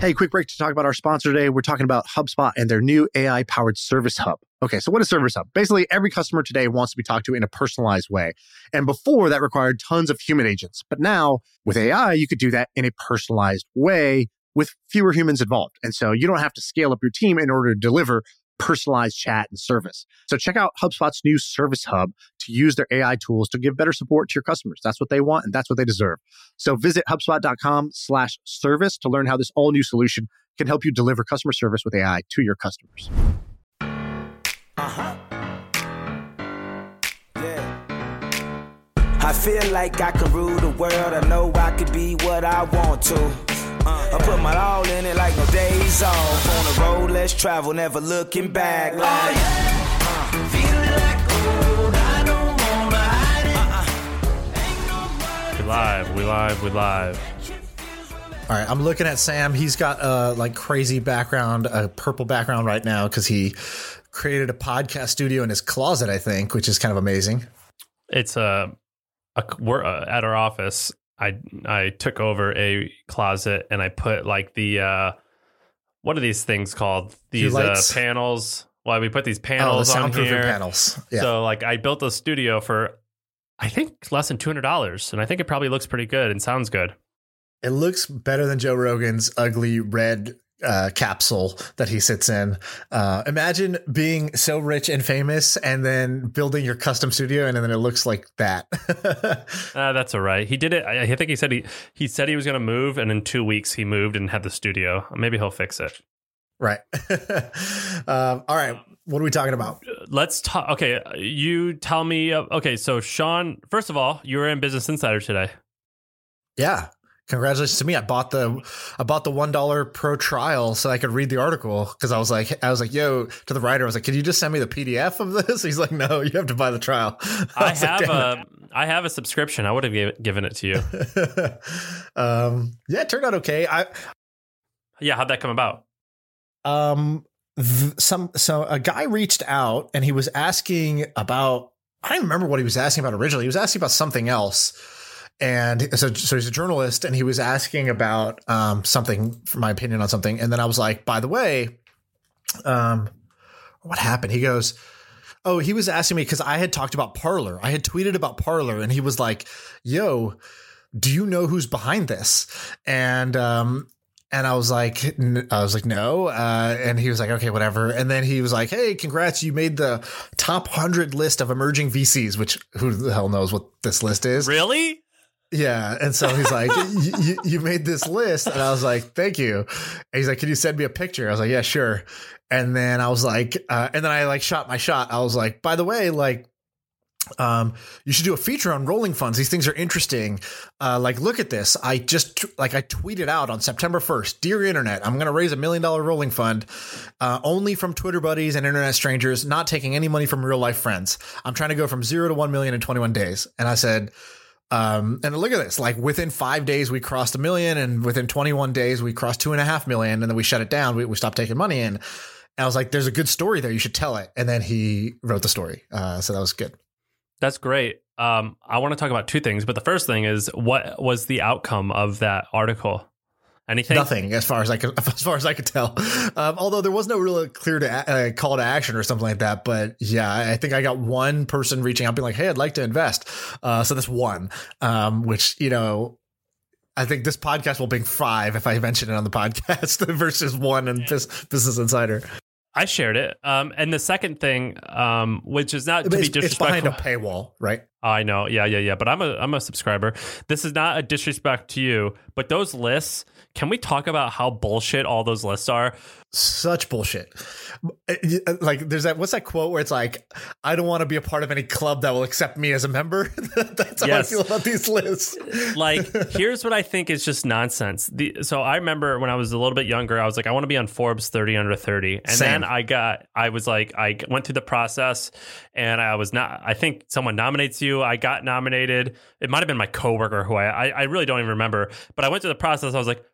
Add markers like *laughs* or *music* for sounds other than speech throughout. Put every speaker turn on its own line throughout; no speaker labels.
Hey, quick break to talk about our sponsor today. We're talking about HubSpot and their new AI powered service hub. Okay, so what is Service Hub? Basically, every customer today wants to be talked to in a personalized way. And before that required tons of human agents. But now with AI, you could do that in a personalized way with fewer humans involved. And so you don't have to scale up your team in order to deliver personalized chat and service. So check out HubSpot's new Service Hub to use their AI tools to give better support to your customers. That's what they want and that's what they deserve. So visit HubSpot.com slash service to learn how this all new solution can help you deliver customer service with AI to your customers.
Uh-huh. Yeah. I feel like I can rule the world. I know I could be what I want to. Uh, I put my all in it like no days off. On the road, let's travel, never looking back. Like, oh, yeah.
We live, we live, we live.
All right, I'm looking at Sam. He's got a like crazy background, a purple background right now because he created a podcast studio in his closet, I think, which is kind of amazing.
It's a, a we're uh, at our office I I took over a closet and I put like the uh what are these things called? These uh, panels. Well, we put these panels
oh, the
on here.
panels. Yeah.
So like I built a studio for I think less than two hundred dollars, and I think it probably looks pretty good and sounds good.
It looks better than Joe Rogan's ugly red uh, capsule that he sits in. Uh, imagine being so rich and famous and then building your custom studio and then it looks like that. *laughs*
uh, that's all right. He did it. I, I think he said he, he said he was going to move and in two weeks he moved and had the studio. Maybe he'll fix it.
Right. *laughs* um, all right. What are we talking about?
Let's talk. Okay. You tell me. Uh, okay. So Shaan, first of all, you were in Business Insider today.
Yeah congratulations to me. I bought the I bought the one dollar pro trial so I could read the article because I was like I was like yo to the writer I was like can you just send me the PDF of this? *laughs* He's like no you have to buy the trial. *laughs*
I, I have like, a I have a subscription. I would have given it to you. *laughs*
um, yeah, it turned out okay. I
yeah, how'd that come about?
Um, th- some so a guy reached out and he was asking about I don't remember what he was asking about originally. He was asking about something else and so, so he's a journalist and he was asking about um, something for my opinion on something. And then I was like, by the way, um, what happened? He goes, Oh, he was asking me because I had talked about Parler. I had tweeted about Parler and he was like, yo, do you know who's behind this? And, um, and I was like, I was like, no. Uh, and he was like, okay, whatever. And then he was like, hey, congrats, you made the top hundred list of emerging VCs. Which who the hell knows what this list is?
Really?
Yeah. And so he's like, you made this list. And I was like, thank you. And he's like, can you send me a picture? I was like, yeah, sure. And then I was like, uh, and then I like shot my shot. I was like, by the way, like, um, you should do a feature on rolling funds. These things are interesting. Uh, like, look at this. I just like I tweeted out on September 1st, dear internet, I'm going to raise a million dollar rolling fund, uh, only from Twitter buddies and internet strangers, not taking any money from real life friends. I'm trying to go from zero to 1 million in 21 days. And I said, um, and look at this, like within five days, we crossed a million and within 21 days, we crossed two and a half million and then we shut it down. We, we stopped taking money in. And I was like, there's a good story there. You should tell it. And then he wrote the story. Uh, so that was good.
That's great. Um, I want to talk about two things, but the first thing is what was the outcome of that article? Anything?
Nothing, as far as I could, *laughs* as far as I could tell. Um, although there was no real clear to, uh, call to action or something like that. But yeah, I think I got one person reaching out, being like, "Hey, I'd like to invest." Uh, so that's one, um, which you know, I think this podcast will bring five if I mention it on the *laughs* podcast versus one in Business Insider.
I shared it. Um, and the second thing, um, which is not to it's, be disrespectful,
it's behind a paywall, right?
I know, yeah, yeah, yeah. But I'm a I'm a subscriber. This is not a disrespect to you, but those lists can we talk about how bullshit all those lists are?
Such bullshit. Uh, like, there's that. What's that quote where it's like, "I don't want to be a part of any club that will accept me as a member." *laughs* That's how yes. I feel about these lists. *laughs*
like, here's what I think is just nonsense. The, so I remember when I was a little bit younger, I was like, I want to be on Forbes 30 under 30, and Same. then I got, I was like, I went through the process, and I was not. I think someone nominates you. I got nominated. It might have been my coworker who I, I, I really don't even remember, but I went through the process. I was like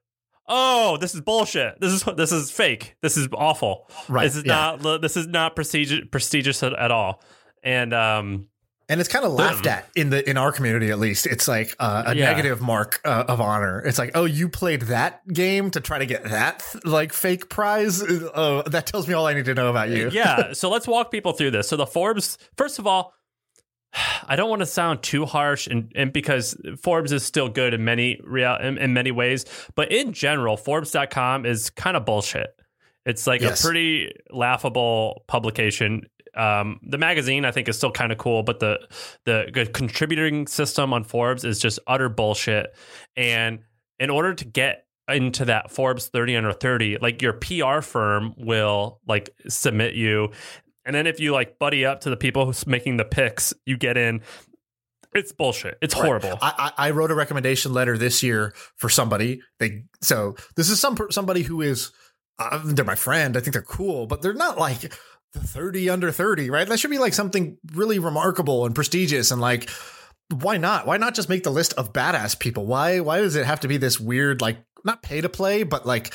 oh, this is bullshit. This is this is fake. This is awful. Right. This is yeah. not this is not prestigious prestigious at, at all. And um
and it's kind of laughed at in the in our community at least. It's like uh, a
Yeah.
negative mark uh, of honor. It's like, oh, you played that game to try to get that like fake prize. Uh, that tells me all I need to know about you.
yeah. *laughs* So let's walk people through this. So the Forbes, first of all, I don't want to sound too harsh, and, and because Forbes is still good in many real in, in many ways, but in general, Forbes.com is kind of bullshit. It's like
Yes.
a pretty laughable publication. Um, the magazine I think is still kind of cool, but the the contributing system on Forbes is just utter bullshit. And in order to get into that Forbes 30 under 30, like your PR firm will like submit you. And then if you like buddy up to the people who's making the picks, you get in. It's bullshit. It's horrible.
I, I I wrote a recommendation letter this year for somebody. They so this is some somebody who is uh, they're my friend. I think they're cool, but they're not like the thirty under thirty, right? That should be like something really remarkable and prestigious and like. Why not? Why not just make the list of badass people? Why why does it have to be this weird like not pay to play, but like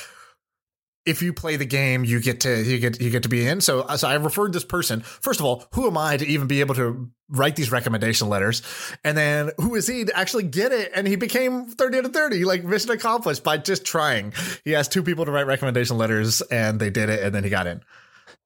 if you play the game, you get to you get you get to be in. So, so I referred this person. First of all, who am I to even be able to write these recommendation letters? And then who is he to actually get it? And he became thirty out of thirty, like mission accomplished by just trying. He asked two people to write recommendation letters, and they did it, and then he got in.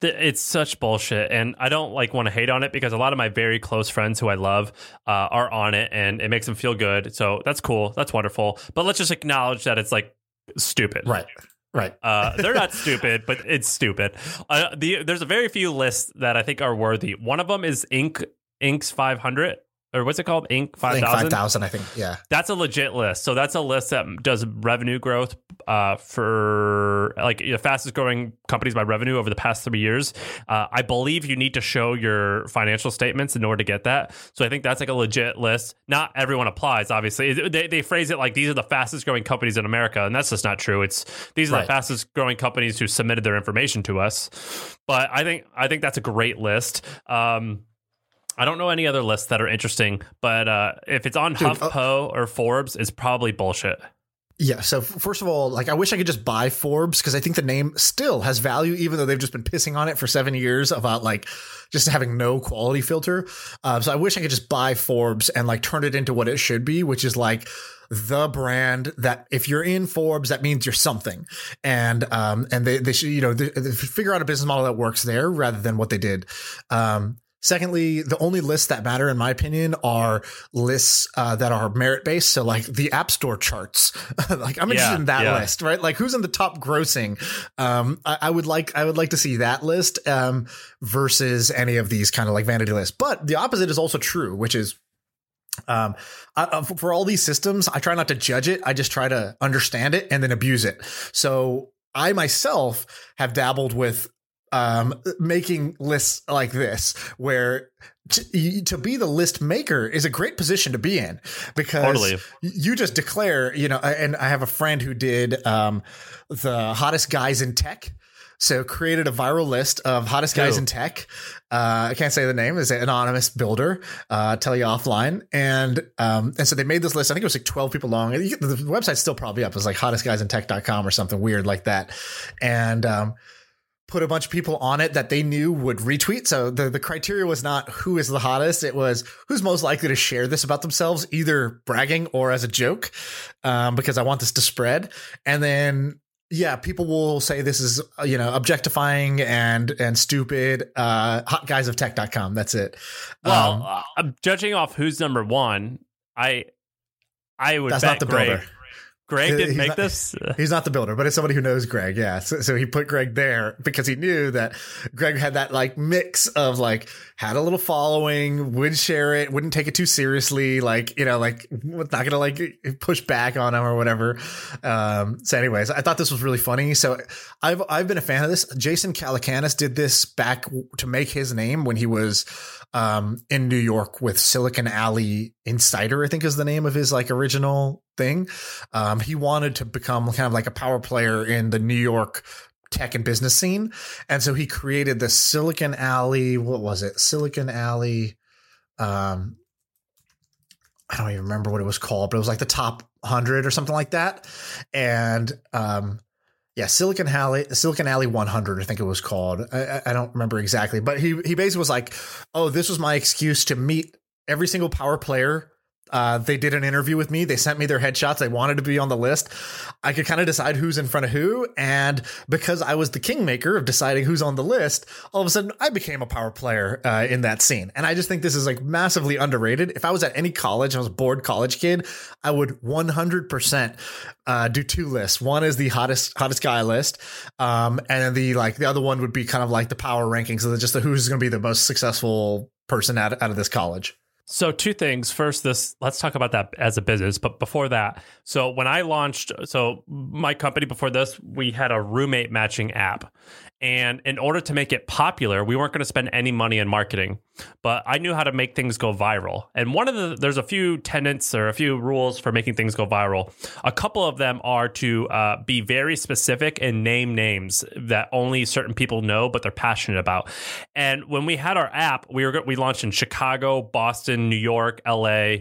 It's such bullshit and i don't like want to hate on it because a lot of my very close friends who i love uh, are on it and it makes them feel good so that's cool that's wonderful but let's just acknowledge that it's like stupid
Right, right.
uh, they're not stupid, but it's stupid. Uh, the there's a very few lists that I think are worthy. One of them is Inc. Inc.'s 500 or what's it called? Inc.
I think
5000.
five thousand. I think. Yeah.
That's a legit list. So that's a list that does revenue growth uh, for like the fastest growing companies by revenue over the past three years. Uh, I believe you need to show your financial statements in order to get that. So I think that's like a legit list. Not everyone applies, obviously. They, they phrase it like these are the fastest growing companies in America, and that's just not true. It's these are
Right.
the fastest growing companies who submitted their information to us. But I think I think that's a great list. Um, I don't know any other lists that are interesting, but uh, if it's on
Dude, uh,
HuffPo or Forbes, it's probably bullshit.
Yeah. So f- first of all, like I wish I could just buy Forbes because I think the name still has value, even though they've just been pissing on it for seven years about like just having no quality filter. Uh, so I wish I could just buy Forbes and like turn it into what it should be, which is like the brand that if you're in Forbes, that means you're something. And um and they they should you know they, they figure out a business model that works there rather than what they did. Um, Secondly, the only lists that matter, in my opinion, are lists uh, that are merit based. So, like the App Store charts. *laughs* like, I'm interested
Yeah,
in that
yeah.
list, right? Like, who's in the top grossing? Um, I, I would like, I would like to see that list um, versus any of these kind of like vanity lists. But the opposite is also true, which is um I, uh, for- for all these systems i try not to judge it i just try to understand it and then abuse it so i myself have dabbled with um making lists like this where to, to be the list maker is a great position to be in because
Totally.
you just declare you know and i have a friend who did um the hottest guys in tech so created a viral list of hottest guys in tech. Uh, I can't say the name. Is an anonymous builder. Uh, tell you offline. And um, and so they made this list. I think it was like twelve people long. The website's still probably up. It was like hottestguysintech.com or something weird like that. And um, put a bunch of people on it that they knew would retweet. So the, the criteria was not who is the hottest. It was who's most likely to share this about themselves, either bragging or as a joke, um, because I want this to spread. And then, yeah, people will say this is, uh, you know, objectifying and, and stupid, uh, hotguysoftech.com. That's it.
Well,
Um,
uh, judging off who's number one. I I would
that's
bet
not the
Greg.
builder.
Greg didn't
He's
make
not-
this. *laughs*
He's not the builder, but it's somebody who knows Greg. Yeah. So, so he put Greg there because he knew that Greg had that like mix of like had a little following, would share it, wouldn't take it too seriously. Like, you know, like not going to like push back on him or whatever. Um, so anyways, I thought this was really funny. So I've, I've been a fan of this. Jason Calacanis did this back to make his name when he was, um, in New York with Silicon Alley Insider, I think is the name of his like original thing. Um, he wanted to become kind of like a power player in the New York tech and business scene. And so he created the Silicon Alley, what was it? Silicon Alley. Um, I don't even remember what it was called, but it was like the top 100 or something like that. And, um, yeah, Silicon Alley, Silicon Alley 100, I think it was called. I, I- don't remember exactly, but he he basically was like, "Oh, this was my excuse to meet every single power player uh, they did an interview with me. They sent me their headshots. They wanted to be on the list. I could kind of decide who's in front of who. And because I was the kingmaker of deciding who's on the list, all of a sudden I became a power player uh, in that scene. And I just think this is like massively underrated. If I was at any college, I was a bored college kid, I would 100% uh, do two lists. One is the hottest hottest guy list, um, and then the like the other one would be kind of like the power rankings. So just the who's going to be the most successful person out, out of this college.
So two things. First, this let's talk about that as a business. But before that, so when I launched, so my company before this, we had a roommate matching app, and in order to make it popular, we weren't going to spend any money in marketing, but I knew how to make things go viral. And one of the, there's a few tenets or a few rules for making things go viral. A couple of them are to uh, be very specific and name names that only certain people know, but they're passionate about. And when we had our app, we were, we launched in Chicago, Boston, New York, LA,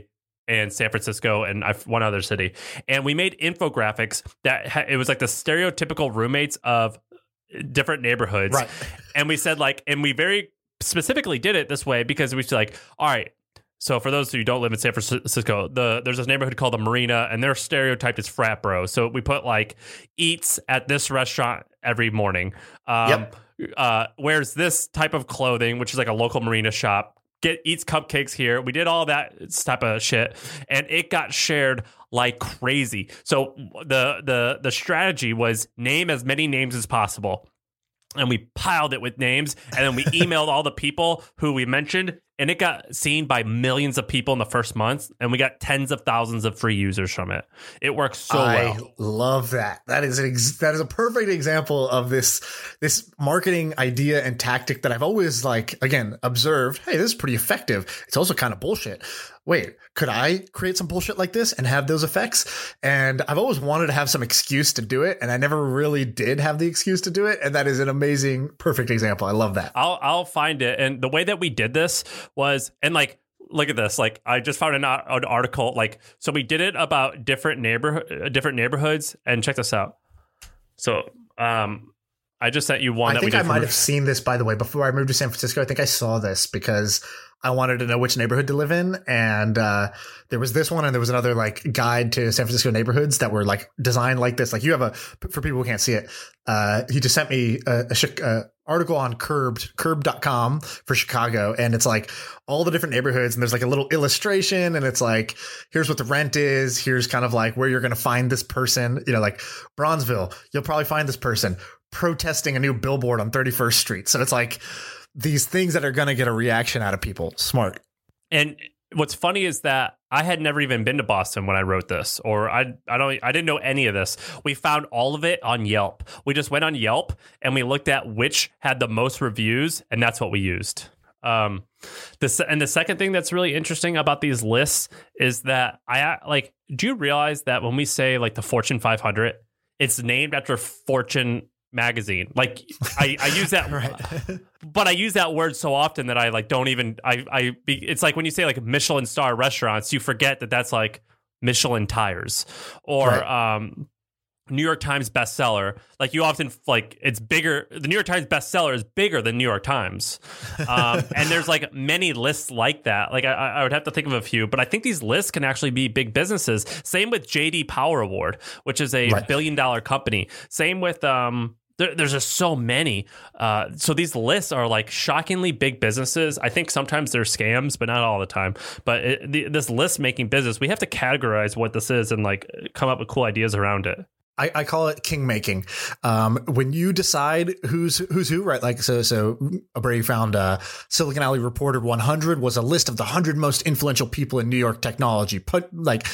and San Francisco and one other city. And we made infographics that it was like the stereotypical roommates of different neighborhoods.
Right.
And we said like, and we very specifically did it this way because we said like, all right. So for those who don't live in San Francisco, the there's this neighborhood called the Marina, and they're stereotyped as frat bro. So we put like eats at this restaurant every morning. Um, yep. Uh, wears this type of clothing, which is like a local marina shop. Get eats cupcakes here. We did all that type of shit, and it got shared like crazy. So the the the strategy was name as many names as possible. And we piled it with names, and then we *laughs* emailed all the people who we mentioned, and it got seen by millions of people in the first month, and we got tens of thousands of free users from it. It works so well.
I
well.
Love that. That is an ex- that is a perfect example of this this marketing idea and tactic that I've always like again observed. Hey, this is pretty effective. It's also kind of bullshit wait, could I create some bullshit like this and have those effects? And I've always wanted to have some excuse to do it, and I never really did have the excuse to do it. And that is an amazing, perfect example. I love that.
I'll I'll find it. And the way that we did this was, and like look at this like i just found an, an, article like so we did it about different neighborhood different neighborhoods and check this out so um i just sent you one
i think i might have seen this by the way before i moved to san francisco i think i saw this because I wanted to know which neighborhood to live in. And uh, there was this one, and there was another like guide to San Francisco neighborhoods that were like designed like this. Like you have a, for people who can't see it, uh, he just sent me a, a, a article on Curbed, curb.com for Chicago. And it's like all the different neighborhoods. And there's like a little illustration. And it's like, here's what the rent is. Here's kind of like where you're going to find this person. You know, like Bronzeville, you'll probably find this person protesting a new billboard on 31st Street. So it's like, these things that are going to get a reaction out of people. Smart.
And what's funny is that I had never even been to Boston when I wrote this, or I I don't I didn't know any of this. We found all of it on Yelp. We just went on Yelp and we looked at which had the most reviews, and that's what we used. Um, the and the second thing that's really interesting about these lists is that I like. Do you realize that when we say like the Fortune 500, it's named after Fortune magazine. Like I, I use that, *laughs* right. but I use that word so often that I like don't even. I, I. Be, it's like when you say like Michelin star restaurants, you forget that that's like Michelin tires or right. um, New York Times bestseller. Like you often like it's bigger. The New York Times bestseller is bigger than New York Times, um, *laughs* and there's like many lists like that. Like I, I, would have to think of a few, but I think these lists can actually be big businesses. Same with JD Power Award, which is a right. billion dollar company. Same with um, there, there's just so many. Uh, so these lists are like shockingly big businesses. I think sometimes they're scams, but not all the time. But it, the, this list making business, we have to categorize what this is and like come up with cool ideas around it.
I, I call it king making. Um, when you decide who's who's who, right? Like so, so Brady found uh, Silicon Alley Reporter 100 was a list of the 100 most influential people in New York technology. Put like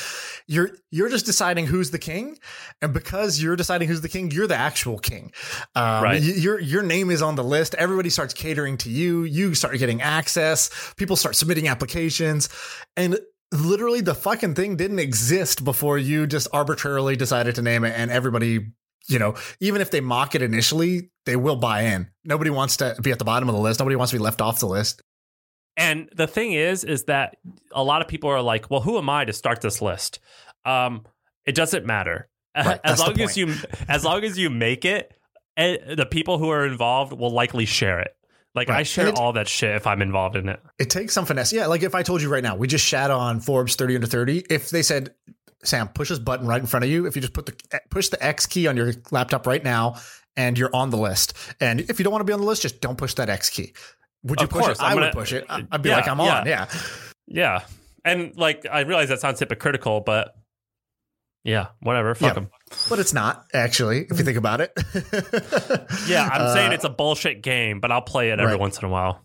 you're you're just deciding who's the king, and because you're deciding who's the king, you're the actual king. Um, right. Your your name is on the list. Everybody starts catering to you. You start getting access. People start submitting applications, and literally the fucking thing didn't exist before you just arbitrarily decided to name it and everybody you know even if they mock it initially they will buy in. Nobody wants to be at the bottom of the list. Nobody wants to be left off the list.
And the thing is is that a lot of people are like well who am i to start this list? Um it doesn't matter. *laughs* Right, as long as you as long as you make it eh, the people who are involved will likely share it Like right. I share all that shit if I'm involved in it.
It takes some finesse. Yeah, like if I told you right now, we just shat on Forbes 30 under 30. If they said, Sam, push this button right in front of you. If you just put the push the X key on your laptop right now, and you're on the list. And if you don't want to be on the list, just don't push that X key. Would you of push course, it? I'm I would gonna, push it. I'd be yeah, like, I'm on. Yeah.
Yeah. And like, I realize that sounds hypocritical, but yeah, whatever. Fuck them.
But it's not actually, if you think about it. *laughs*
yeah, I'm uh, saying it's a bullshit game, but I'll play it every right. once in a while.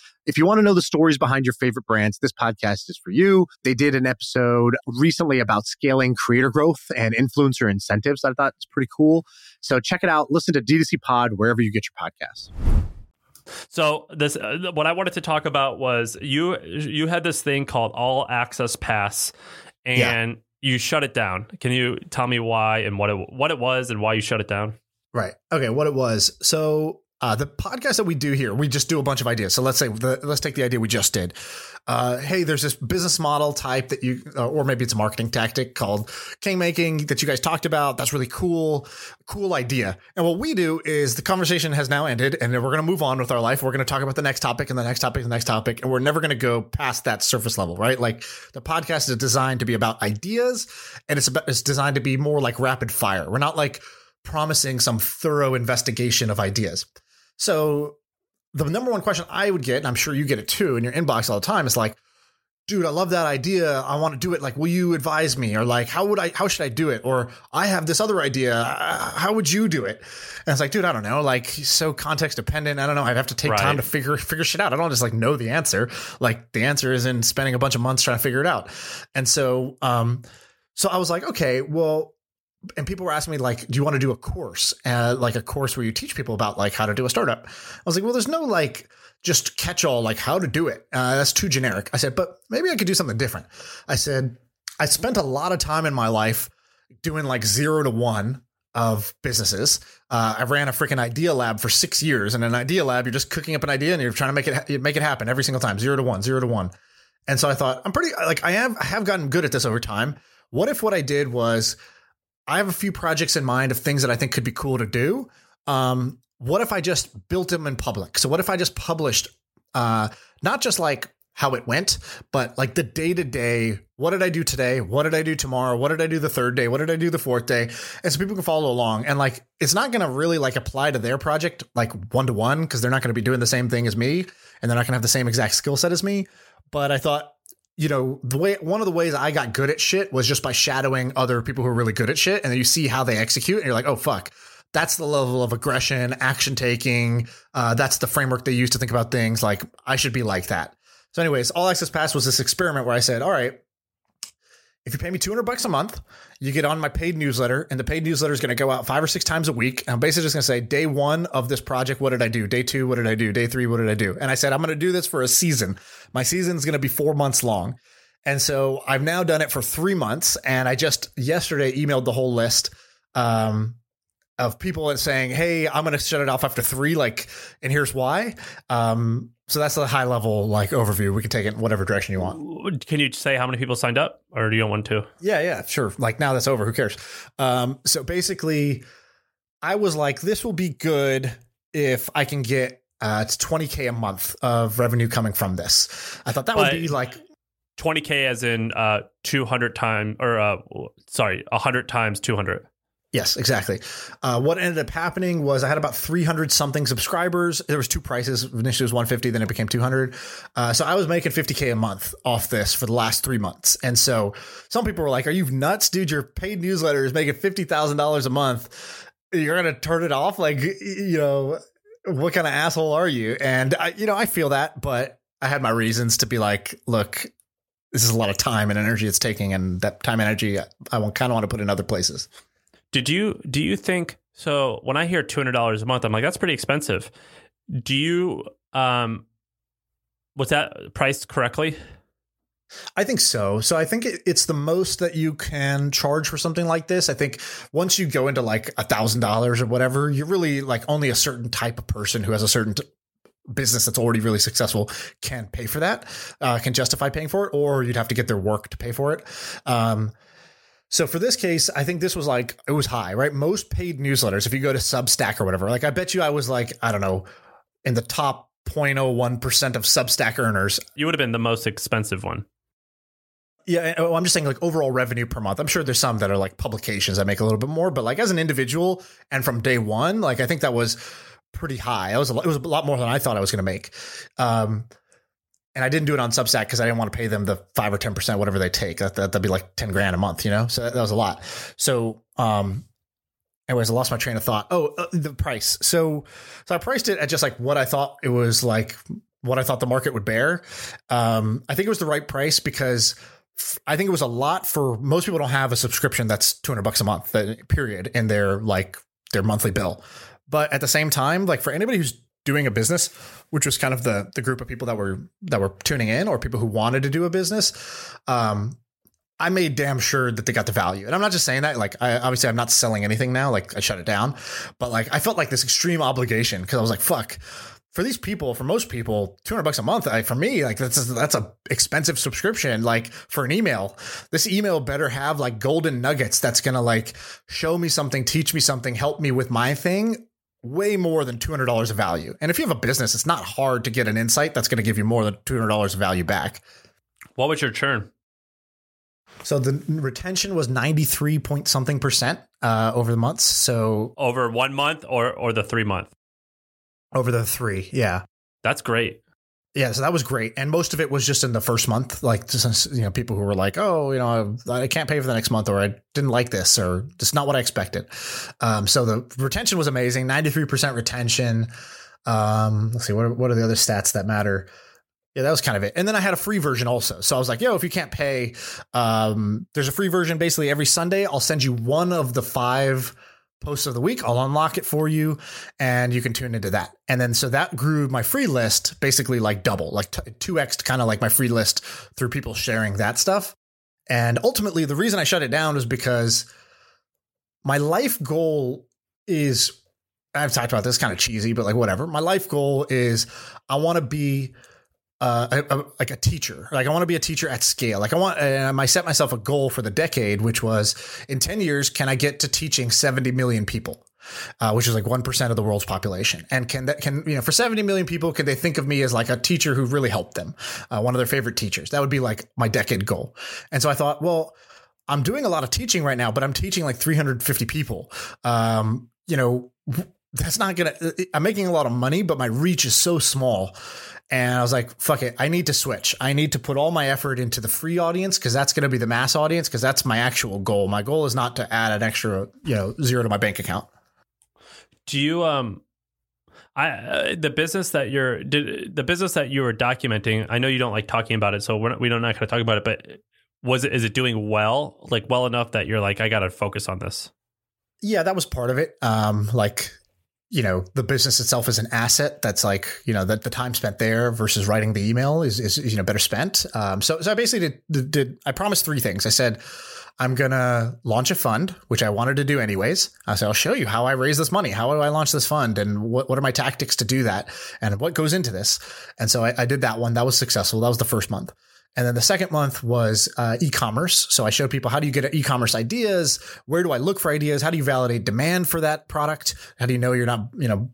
If you want to know the stories behind your favorite brands, this podcast is for you. They did an episode recently about scaling creator growth and influencer incentives. I thought it's pretty cool. So check it out. Listen to D2C Pod wherever you get your podcasts.
So this, uh, what I wanted to talk about was you. You had this thing called All Access Pass, and yeah. you shut it down. Can you tell me why and what it what it was and why you shut it down?
Right. Okay. What it was. So uh, the podcast that we do here, we just do a bunch of ideas. So let's say, the, let's take the idea we just did. Uh, hey, there's this business model type that you, uh, or maybe it's a marketing tactic called king making that you guys talked about. That's really cool, cool idea. And what we do is the conversation has now ended, and we're going to move on with our life. We're going to talk about the next topic and the next topic and the next topic, and we're never going to go past that surface level, right? Like the podcast is designed to be about ideas, and it's about, it's designed to be more like rapid fire. We're not like promising some thorough investigation of ideas. So the number one question I would get, and I'm sure you get it too in your inbox all the time, is like, dude, I love that idea. I want to do it. Like, will you advise me? Or like, how would I, how should I do it? Or I have this other idea. Uh, how would you do it? And it's like, dude, I don't know. Like, so context dependent. I don't know. I'd have to take right. time to figure, figure shit out. I don't just like know the answer. Like the answer is in spending a bunch of months trying to figure it out. And so, um, so I was like, okay, well, and people were asking me like do you want to do a course uh, like a course where you teach people about like how to do a startup i was like well there's no like just catch all like how to do it uh, that's too generic i said but maybe i could do something different i said i spent a lot of time in my life doing like zero to one of businesses. Uh, I ran a freaking idea lab for six years, and an idea lab, you're just cooking up an idea and you're trying to make it make it happen every single time, zero to one, zero to one. And so I thought, I'm pretty like I have I have gotten good at this over time. What if what I did was I have a few projects in mind of things that I think could be cool to do. Um, what if I just built them in public? So what if I just published uh, not just like how it went, but like the day to day. What did I do today? What did I do tomorrow? What did I do the third day? What did I do the fourth day? And so people can follow along. And like, it's not going to really like apply to their project like one to one because they're not going to be doing the same thing as me and they're not going to have the same exact skill set as me. But I thought you know, the way one of the ways I got good at shit was just by shadowing other people who are really good at shit. And then you see how they execute and you're like, oh, fuck. That's the level of aggression, action taking. Uh, that's the framework they use to think about things. Like, I should be like that. So, anyways, All Access Pass was this experiment where I said, all right, if you pay me 200 bucks a month, you get on my paid newsletter, and the paid newsletter is going to go out five or six times a week. I'm basically just going to say, day one of this project, what did I do? Day two, what did I do? Day three, what did I do? And I said, I'm going to do this for a season. My season is going to be four months long. And so I've now done it for three months. And I just yesterday emailed the whole list. Um, of people and saying, "Hey, I'm going to shut it off after three, like, and here's why." Um, so that's a high level like overview. We can take it whatever direction you want.
Can you say how many people signed up, or do you want to?
Yeah, yeah, sure. Like now that's over. Who cares? Um, so basically, I was like, this will be good if I can get uh, it's 20k a month of revenue coming from this. I thought that but would be like
20k as in uh 200 times or uh sorry 100 times 200
Yes, exactly. Uh, what ended up happening was I had about 300 something subscribers. There was two prices. Initially it was 150, then it became 200. Uh, so I was making 50k a month off this for the last three months. And so some people were like, "Are you nuts, dude? Your paid newsletter is making fifty thousand dollars a month. You're gonna turn it off? Like, you know, what kind of asshole are you?" And I, you know, I feel that, but I had my reasons to be like, "Look, this is a lot of time and energy it's taking, and that time and energy I kind of want to put in other places."
Did you do you think so when I hear $200 a month I'm like that's pretty expensive. Do you um Was that priced correctly?
I think so. So I think it, it's the most that you can charge for something like this. I think once you go into like a thousand dollars or whatever, you're really like only a certain type of person who has a certain t- business that's already really successful can pay for that, uh, can justify paying for it, or you'd have to get their work to pay for it. Um, so for this case, I think this was like it was high, right? Most paid newsletters, if you go to Substack or whatever, like I bet you I was like I don't know in the top 0.01% of Substack earners.
You would have been the most expensive one.
Yeah, oh, I'm just saying like overall revenue per month. I'm sure there's some that are like publications that make a little bit more, but like as an individual and from day one, like I think that was pretty high. I was a lot, it was a lot more than I thought I was going to make. Um, and I didn't do it on Substack because I didn't want to pay them the five or ten percent whatever they take. That, that would be like ten grand a month, you know. So that, that was a lot. So, um, anyways, I lost my train of thought. Oh, uh, the price. So, so I priced it at just like what I thought it was like, what I thought the market would bear. Um, I think it was the right price because I think it was a lot for most people. Don't have a subscription that's two hundred bucks a month, period, in their like their monthly bill. But at the same time, like for anybody who's doing a business, which was kind of the the group of people that were that were tuning in or people who wanted to do a business. Um, I made damn sure that they got the value. And I'm not just saying that, like, I obviously I'm not selling anything now, like I shut it down, but like I felt like this extreme obligation because I was like, fuck, for these people, for most people, 200 bucks a month, I, for me, like that's a, that's a expensive subscription. Like for an email, this email better have like golden nuggets that's going to like show me something, teach me something, help me with my thing way more than $200 of value. And if you have a business, it's not hard to get an insight that's going to give you more than $200 of value back.
What was your churn?
So the retention was 93 point something percent uh, over the months. So
over one month or or the three month?
Over the three, yeah.
That's great.
Yeah, so that was great, and most of it was just in the first month. Like, just, you know, people who were like, "Oh, you know, I, I can't pay for the next month," or "I didn't like this," or "It's not what I expected." Um, so the retention was amazing, ninety three percent retention. Um, let's see, what are, what are the other stats that matter? Yeah, that was kind of it. And then I had a free version also. So I was like, yo, if you can't pay, um, there's a free version basically every Sunday. I'll send you one of the five posts of the week. I'll unlock it for you and you can tune into that. And then so that grew my free list basically like double, like 2x kind of like my free list through people sharing that stuff. And ultimately, the reason I shut it down was because my life goal is I've talked about this kind of cheesy, but like whatever. My life goal is I want to be uh, a, a, like a teacher. Like I want to be a teacher at scale. Like I want, and I set myself a goal for the decade, which was in 10 years, can I get to teaching 70 million people? Uh, which is like 1% of the world's population. And can that, can, you know, for 70 million people, can they think of me as like a teacher who really helped them? Uh, one of their favorite teachers. That would be like my decade goal. And so I thought, well, I'm doing a lot of teaching right now, but I'm teaching like 350 people. Um, you know, that's not gonna, I'm making a lot of money, but my reach is so small and I was like, fuck it. I need to switch. I need to put all my effort into the free audience because that's going to be the mass audience because that's my actual goal. My goal is not to add an extra, you know, zero to my bank account.
Do you, um, I, uh, the business that you're, did, the business that you were documenting, I know you don't like talking about it, so we're not, we don't not going to talk about it, but was it, is it doing well, like well enough that you're like, I got to focus on this?
Yeah, that was part of it. Um, like you know the business itself is an asset that's like you know that the time spent there versus writing the email is is you know better spent. Um, so so i basically did, did, did i promised three things. I said i'm gonna launch a fund which i wanted to do anyways. I said i'll show you how i raise this money. How do i launch this fund? And what, what are my tactics to do that? And what goes into this? And so I, I did that one. That was successful. That was the first month and then the second month was uh, e-commerce. So I showed people how do you get e-commerce ideas? Where do I look for ideas? How do you validate demand for that product? How do you know you're not, you know,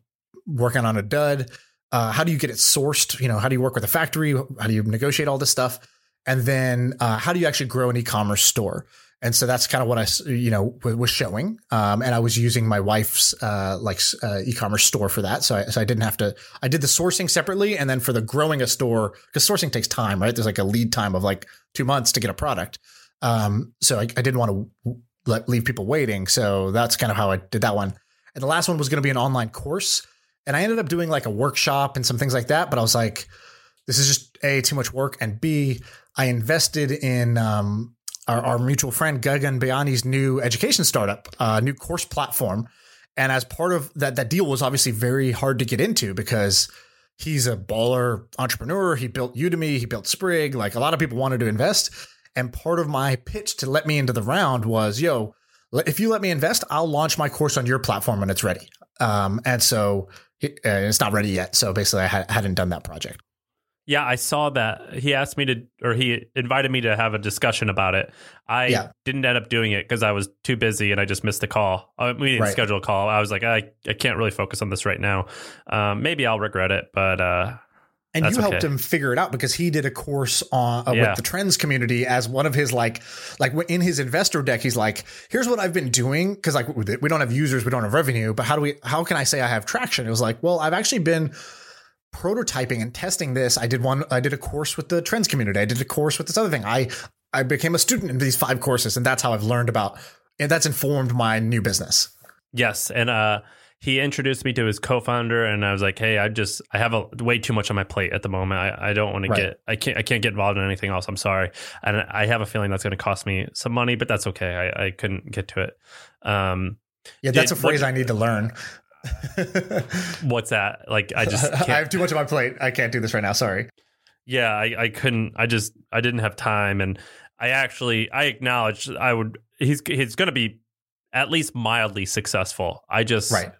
working on a dud? Uh, how do you get it sourced? You know, how do you work with a factory? How do you negotiate all this stuff? And then uh, how do you actually grow an e-commerce store? And so that's kind of what I, you know, was showing. Um, and I was using my wife's, uh, like, uh, e-commerce store for that. So I, so I didn't have to, I did the sourcing separately. And then for the growing a store, because sourcing takes time, right? There's like a lead time of like two months to get a product. Um, so I, I didn't want to let, leave people waiting. So that's kind of how I did that one. And the last one was going to be an online course. And I ended up doing like a workshop and some things like that. But I was like, this is just A, too much work. And B, I invested in, um, our, our mutual friend Gagan Biyani's new education startup, uh, new course platform. And as part of that, that deal was obviously very hard to get into because he's a baller entrepreneur. He built Udemy, he built Sprig. Like a lot of people wanted to invest. And part of my pitch to let me into the round was, yo, if you let me invest, I'll launch my course on your platform when it's ready. Um, and so uh, it's not ready yet. So basically, I hadn't done that project.
Yeah, I saw that. He asked me to, or he invited me to have a discussion about it. I yeah. didn't end up doing it because I was too busy and I just missed the call. Uh, we didn't right. schedule a call. I was like, I, I can't really focus on this right now. Um, maybe I'll regret it, but uh,
and you helped okay. him figure it out because he did a course on uh, yeah. with the trends community as one of his like like in his investor deck he's like here's what I've been doing because like we don't have users we don't have revenue but how do we how can I say I have traction it was like well I've actually been prototyping and testing this. I did one. I did a course with the trends community. I did a course with this other thing. I I became a student in these five courses, and that's how I've learned about. And that's informed my new business.
Yes, and uh, he introduced me to his co-founder, and I was like, "Hey, I just I have a way too much on my plate at the moment. I, I don't want right. to get I can't I can't get involved in anything else. I'm sorry, and I have a feeling that's going to cost me some money, but that's okay. I, I couldn't get to it. Um,
yeah, that's did, a phrase what, I need to learn. *laughs*
What's that? Like I just *laughs*
can't. I have too much on my plate. I can't do this right now. Sorry.
Yeah, I, I couldn't. I just I didn't have time, and I actually I acknowledge I would. He's he's going to be at least mildly successful. I just
right.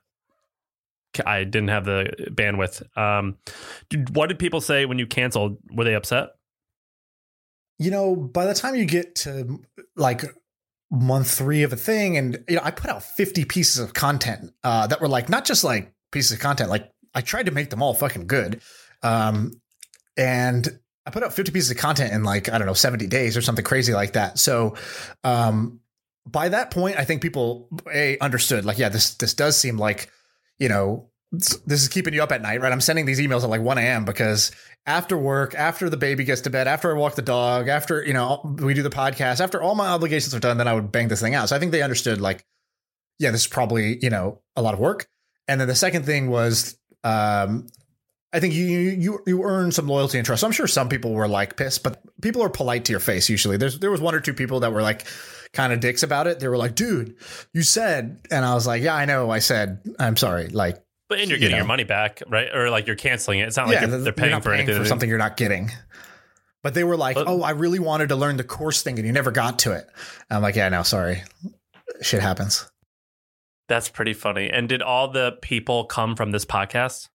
I didn't have the bandwidth. Um, what did people say when you canceled? Were they upset?
You know, by the time you get to like month three of a thing and you know i put out 50 pieces of content uh, that were like not just like pieces of content like i tried to make them all fucking good um, and i put out 50 pieces of content in like i don't know 70 days or something crazy like that. So um, by that point i think people a understood like yeah this this does seem like you know this is keeping you up at night, right? I'm sending these emails at like 1 a.m. because after work, after the baby gets to bed, after I walk the dog, after, you know, we do the podcast, after all my obligations are done, then I would bang this thing out. So I think they understood like, yeah, this is probably, you know, a lot of work. And then the second thing was, um, I think you you you earn some loyalty and trust. I'm sure some people were like pissed, but people are polite to your face usually. There's there was one or two people that were like kind of dicks about it. They were like, "Dude, you said," and I was like, "Yeah, I know. I said. I'm sorry. Like,
but and you're getting you know, your money back, right? Or like you're canceling it. It's not like yeah, they're paying for
paying
anything
for something you're not getting. But they were like, but, "Oh, I really wanted to learn the course thing, and you never got to it." And I'm like, "Yeah, no, sorry, shit happens."
That's pretty funny. And did all the people come from this podcast?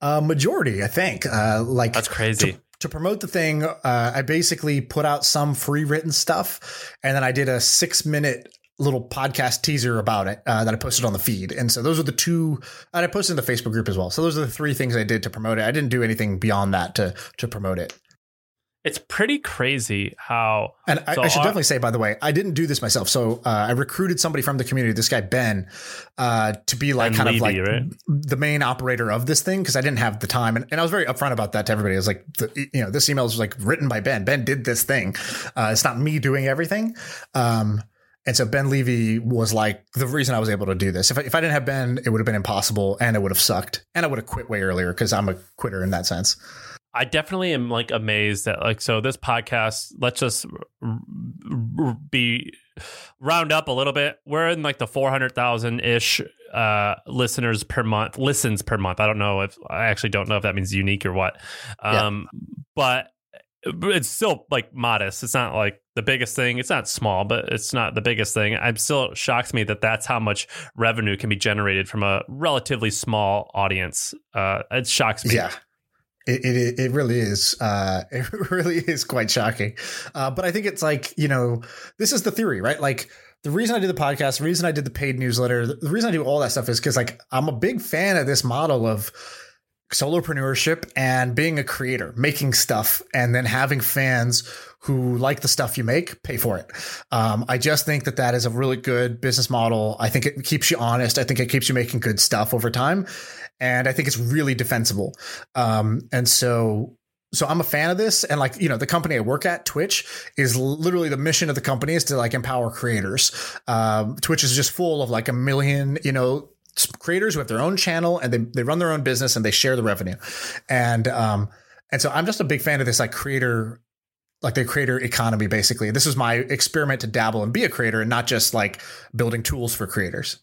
Uh, majority, I think. Uh, like
that's crazy.
To, to promote the thing, uh, I basically put out some free written stuff, and then I did a six minute little podcast teaser about it uh, that I posted on the feed. And so those are the two, and I posted in the Facebook group as well. So those are the three things I did to promote it. I didn't do anything beyond that to to promote it.
It's pretty crazy how.
And I, I should our, definitely say, by the way, I didn't do this myself. So uh, I recruited somebody from the community, this guy Ben, uh, to be like ben kind Levy, of like right? the main operator of this thing because I didn't have the time, and, and I was very upfront about that to everybody. I was like, the, you know, this email is like written by Ben. Ben did this thing. Uh, it's not me doing everything. Um, and so Ben Levy was like the reason I was able to do this. If I, if I didn't have Ben, it would have been impossible and it would have sucked and I would have quit way earlier because I'm a quitter in that sense.
I definitely am like amazed that like so this podcast. Let's just be round up a little bit. We're in like the four hundred thousand ish uh, listeners per month, listens per month. I don't know if I actually don't know if that means unique or what. Um, yeah. But it's still like modest. It's not like the biggest thing. It's not small, but it's not the biggest thing. I'm still shocks me that that's how much revenue can be generated from a relatively small audience. Uh, it shocks me.
Yeah. It, it, it really is. Uh, *laughs* it really is quite shocking. Uh, but I think it's like, you know, this is the theory, right? Like the reason I did the podcast, the reason I did the paid newsletter, the reason I do all that stuff is because like I'm a big fan of this model of solopreneurship and being a creator, making stuff, and then having fans who like the stuff you make pay for it. Um, I just think that that is a really good business model. I think it keeps you honest. I think it keeps you making good stuff over time. And I think it's really defensible. Um, and so so I'm a fan of this. And like, you know, the company I work at, Twitch, is literally the mission of the company is to like empower creators. Um, Twitch is just full of like a million, you know, creators who have their own channel and they, they run their own business and they share the revenue. And um and so I'm just a big fan of this like creator like the creator economy basically. This is my experiment to dabble and be a creator and not just like building tools for creators.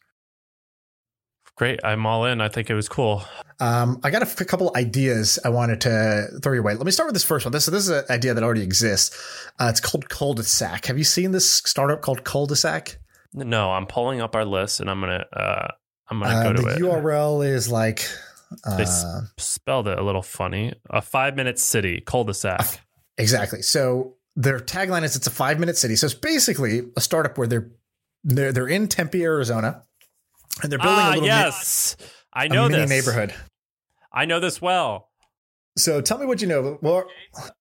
Great. I'm all in. I think it was cool.
Um, I got a f- couple ideas I wanted to throw your way. Let me start with this first one. This, this is an idea that already exists. Uh, it's called Culdesac. Have you seen this startup called Culdesac?
No, I'm pulling up our list and I'm gonna uh, I'm gonna
Uh,
go to
the
it.
URL is like
They s-
uh,
spelled it a little funny. A five minute city, Culdesac.
Exactly. So their tagline is it's a five minute city. So it's basically a startup where they're they're, they're in Tempe, Arizona, and they're building
ah,
a little mi-
yes, I
a
know this
neighborhood.
I know this well.
So tell me what you know. Well,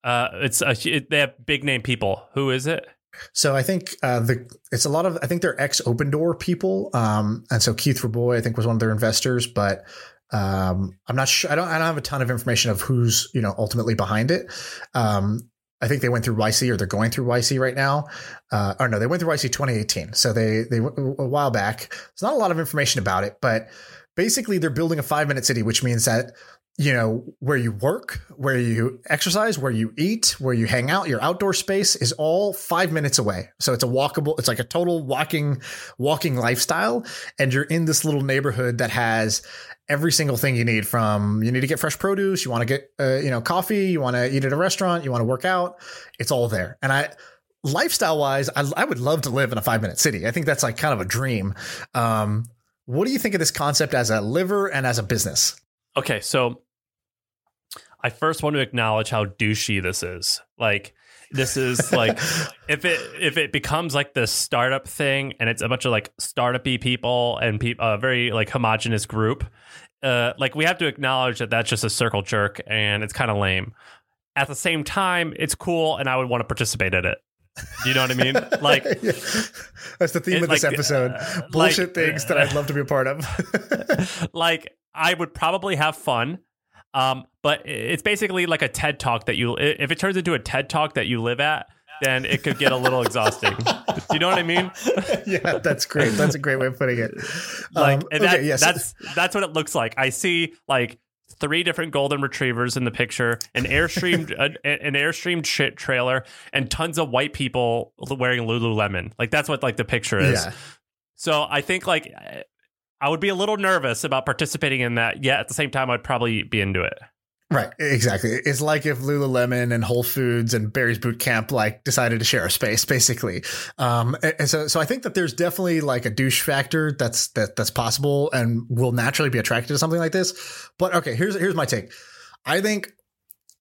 Uh, it's a, it, they have big name people. Who is it?
So I think uh, the it's a lot of I think they're ex Opendoor people, um, and so Keith Rabois I think was one of their investors, but um, I'm not sure. I don't I don't have a ton of information of who's you know ultimately behind it. Um, I think they went through YC or they're going through YC right now. Uh, or no, they went through YC 2018. So they they a while back. There's not a lot of information about it, but basically they're building a five minute city, which means that you know where you work where you exercise where you eat where you hang out your outdoor space is all five minutes away so it's a walkable it's like a total walking walking lifestyle and you're in this little neighborhood that has every single thing you need from you need to get fresh produce you want to get uh, you know coffee you want to eat at a restaurant you want to work out it's all there. And i lifestyle wise I, I would love to live in a five minute city. I think that's like kind of a dream. Um, what do you think of this concept as a liver and as a business?
Okay, so I first want to acknowledge how douchey this is. Like this is like *laughs* if it if it becomes like the startup thing and it's a bunch of like startupy people and people a very like homogenous group, uh, like we have to acknowledge that that's just a circle jerk and it's kind of lame. At the same time, it's cool and I would want to participate in it. Do you know what I mean? *laughs* Like
Yeah. That's the theme
It,
of this
like,
episode.
uh,
Bullshit
like,
things that I'd love to be a part of. *laughs*
like I would probably have fun. Um, but it's basically like a TED talk that you if it turns into a TED talk that you live at, then it could get a little exhausting. *laughs* Do you know what I mean? *laughs*
yeah, that's great. That's a great way of putting it. *laughs*
Like
Um,
and that,
okay, yes.
that's that's what it looks like. I see like three different golden retrievers in the picture, an airstream an, an airstream shit trailer, and tons of white people wearing Lululemon. Like that's what like the picture is.
Yeah.
So I think like I would be a little nervous about participating in that. Yet at the same time, I'd probably be into it.
Right, exactly. It's like if Lululemon and Whole Foods and Barry's Boot Camp like decided to share a space, basically. Um, and so, so I think that there's definitely like a douche factor that's that that's possible and will naturally be attracted to something like this. But okay, here's here's my take. I think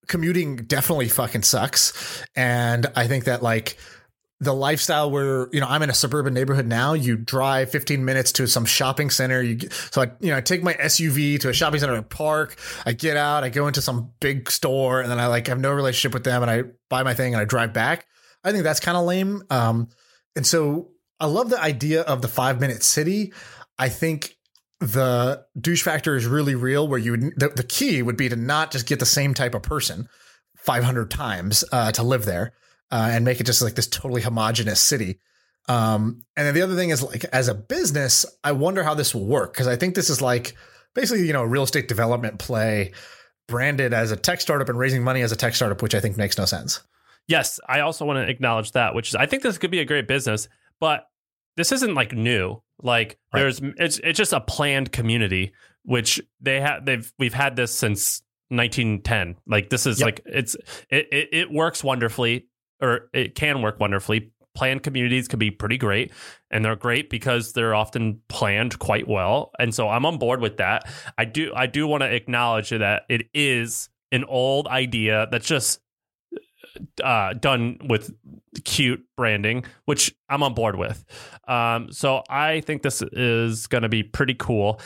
commuting definitely fucking sucks, and I think that like the lifestyle where you know I'm in a suburban neighborhood now. You drive 15 minutes to some shopping center. You so I you know I take my SUV to a shopping center and park. I get out. I go into some big store and then I like have no relationship with them and I buy my thing and I drive back. I think that's kind of lame. Um, and so I love the idea of the five minute city. I think the douche factor is really real. Where you would, the, the key would be to not just get the same type of person 500 times uh, to live there uh, and make it just like this totally homogenous city. Um, and then the other thing is like as a business, I wonder how this will work because I think this is like basically you know a real estate development play branded as a tech startup and raising money as a tech startup, which I think makes no sense.
Yes, I also want to acknowledge that, which is I think this could be a great business, but this isn't like new. Like
Right.
there's it's it's just a planned community, which they have they've we've had this since 1910. Like this is
Yep.
like it's it, it it works wonderfully, or it can work wonderfully. Planned communities can be pretty great, and they're great because they're often planned quite well. And so I'm on board with that. I do I do want to acknowledge that it is an old idea that's just uh, done with cute branding, which I'm on board with. Um, so I think this is going to be pretty cool.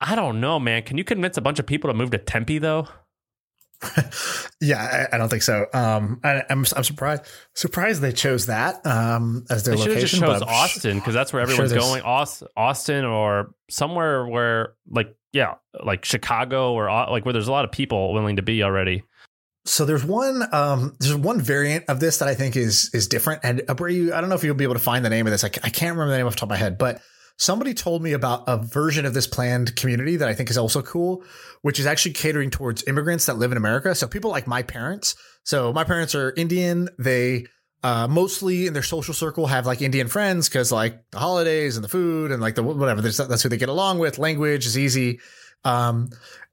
I don't know, man. Can you convince a bunch of people to move to Tempe though? *laughs*
Yeah, I, I don't think so. Um, I, I'm I'm surprised surprised they chose that um, as their
They
location.
just chose
but I'm sh-
Austin because that's where
I'm sure
everyone's going. Austin or somewhere where, like, yeah, like Chicago or like where there's a lot of people willing to be already.
So there's one um there's one variant of this that I think is is different. And uh, Bray, you I don't know if you'll be able to find the name of this. I, I can't remember the name off the top of my head, but somebody told me about a version of this planned community that I think is also cool, which is actually catering towards immigrants that live in America. So people like my parents. So my parents are Indian. They uh, mostly in their social circle have like Indian friends because like the holidays and the food and like the whatever that's, who they get along with. Language is easy, um,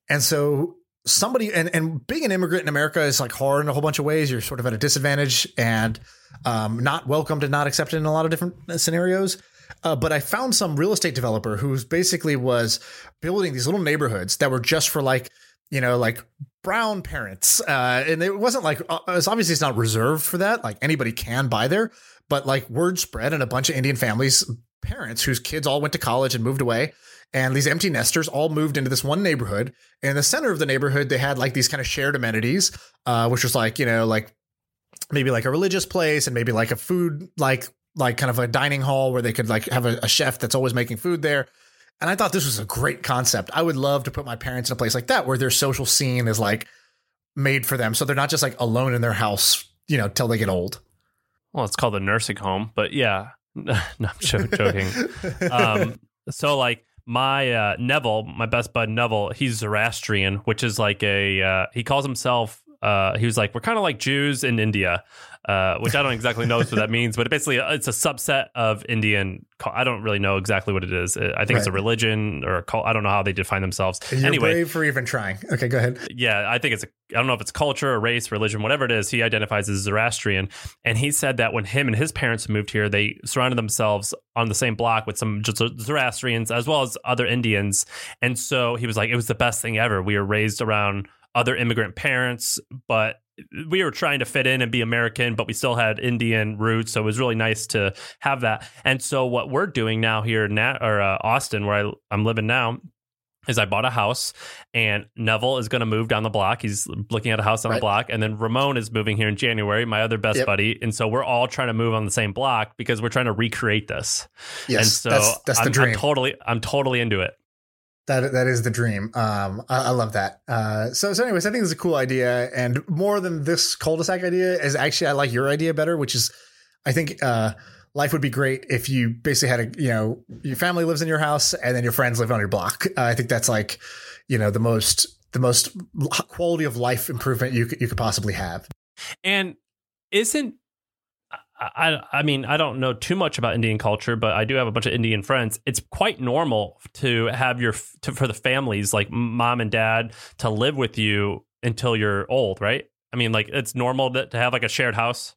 and so somebody and and being an immigrant in America is like hard in a whole bunch of ways. You're sort of at a disadvantage and um, not welcomed and not accepted in a lot of different scenarios. Uh, but I found some real estate developer who's basically was building these little neighborhoods that were just for like you know like brown parents. Uh, and it wasn't like uh, it's obviously it's not reserved for that like anybody can buy there but like word spread and a bunch of indian families parents whose kids all went to college and moved away and these empty nesters all moved into this one neighborhood and in the center of the neighborhood they had like these kind of shared amenities uh, which was like you know like maybe like a religious place and maybe like a food like like kind of a dining hall where they could like have a, a chef that's always making food there and I thought this was a great concept. I would love to put my parents in a place like that where their social scene is like made for them. So they're not just like alone in their house, you know, till they get old.
Well, it's called a nursing home, but yeah, *laughs* no, I'm *laughs* joking. um, so like my uh, Neville, my best bud Neville, he's Zoroastrian, which is like a uh, he calls himself. Uh, he was like, we're kind of like Jews in India uh, which I don't exactly know what that means, but basically uh, it's a subset of Indian. I don't really know exactly what it is. Uh, I think right. it's a religion or a cult. I don't know how they define themselves.
You're
anyway,
brave for even trying. Okay, go ahead.
Yeah, I think it's a. I don't know if it's culture or race, religion, whatever it is. He identifies as Zoroastrian, and he said that when him and his parents moved here, they surrounded themselves on the same block with some Zoroastrians as well as other Indians, and so he was like, it was the best thing ever. We were raised around other immigrant parents, but we were trying to fit in and be American, but we still had Indian roots. So it was really nice to have that. And so what we're doing now here in Nat- or uh, Austin, where I, I'm living now, is I bought a house and Neville is going to move down the block. He's looking at a house on right. the block. And then Ramon is moving here in January, my other best yep. buddy. And so we're all trying to move on the same block because we're trying to recreate this.
Yes. And so that's, that's the
I'm,
dream.
I'm totally, I'm totally into it.
That that is the dream. Um, I, I love that. Uh, so so anyways, I think it's a cool idea, and more than this Culdesac idea is actually I like your idea better, which is I think uh, life would be great if you basically had a you know your family lives in your house and then your friends live on your block. Uh, I think that's like you know the most the most quality of life improvement you you could possibly have.
And isn't I, I mean, I don't know too much about Indian culture, but I do have a bunch of Indian friends. It's quite normal to have your to, for the families, like mom and dad, to live with you until you're old, right? I mean, like it's normal that, to have like a shared house.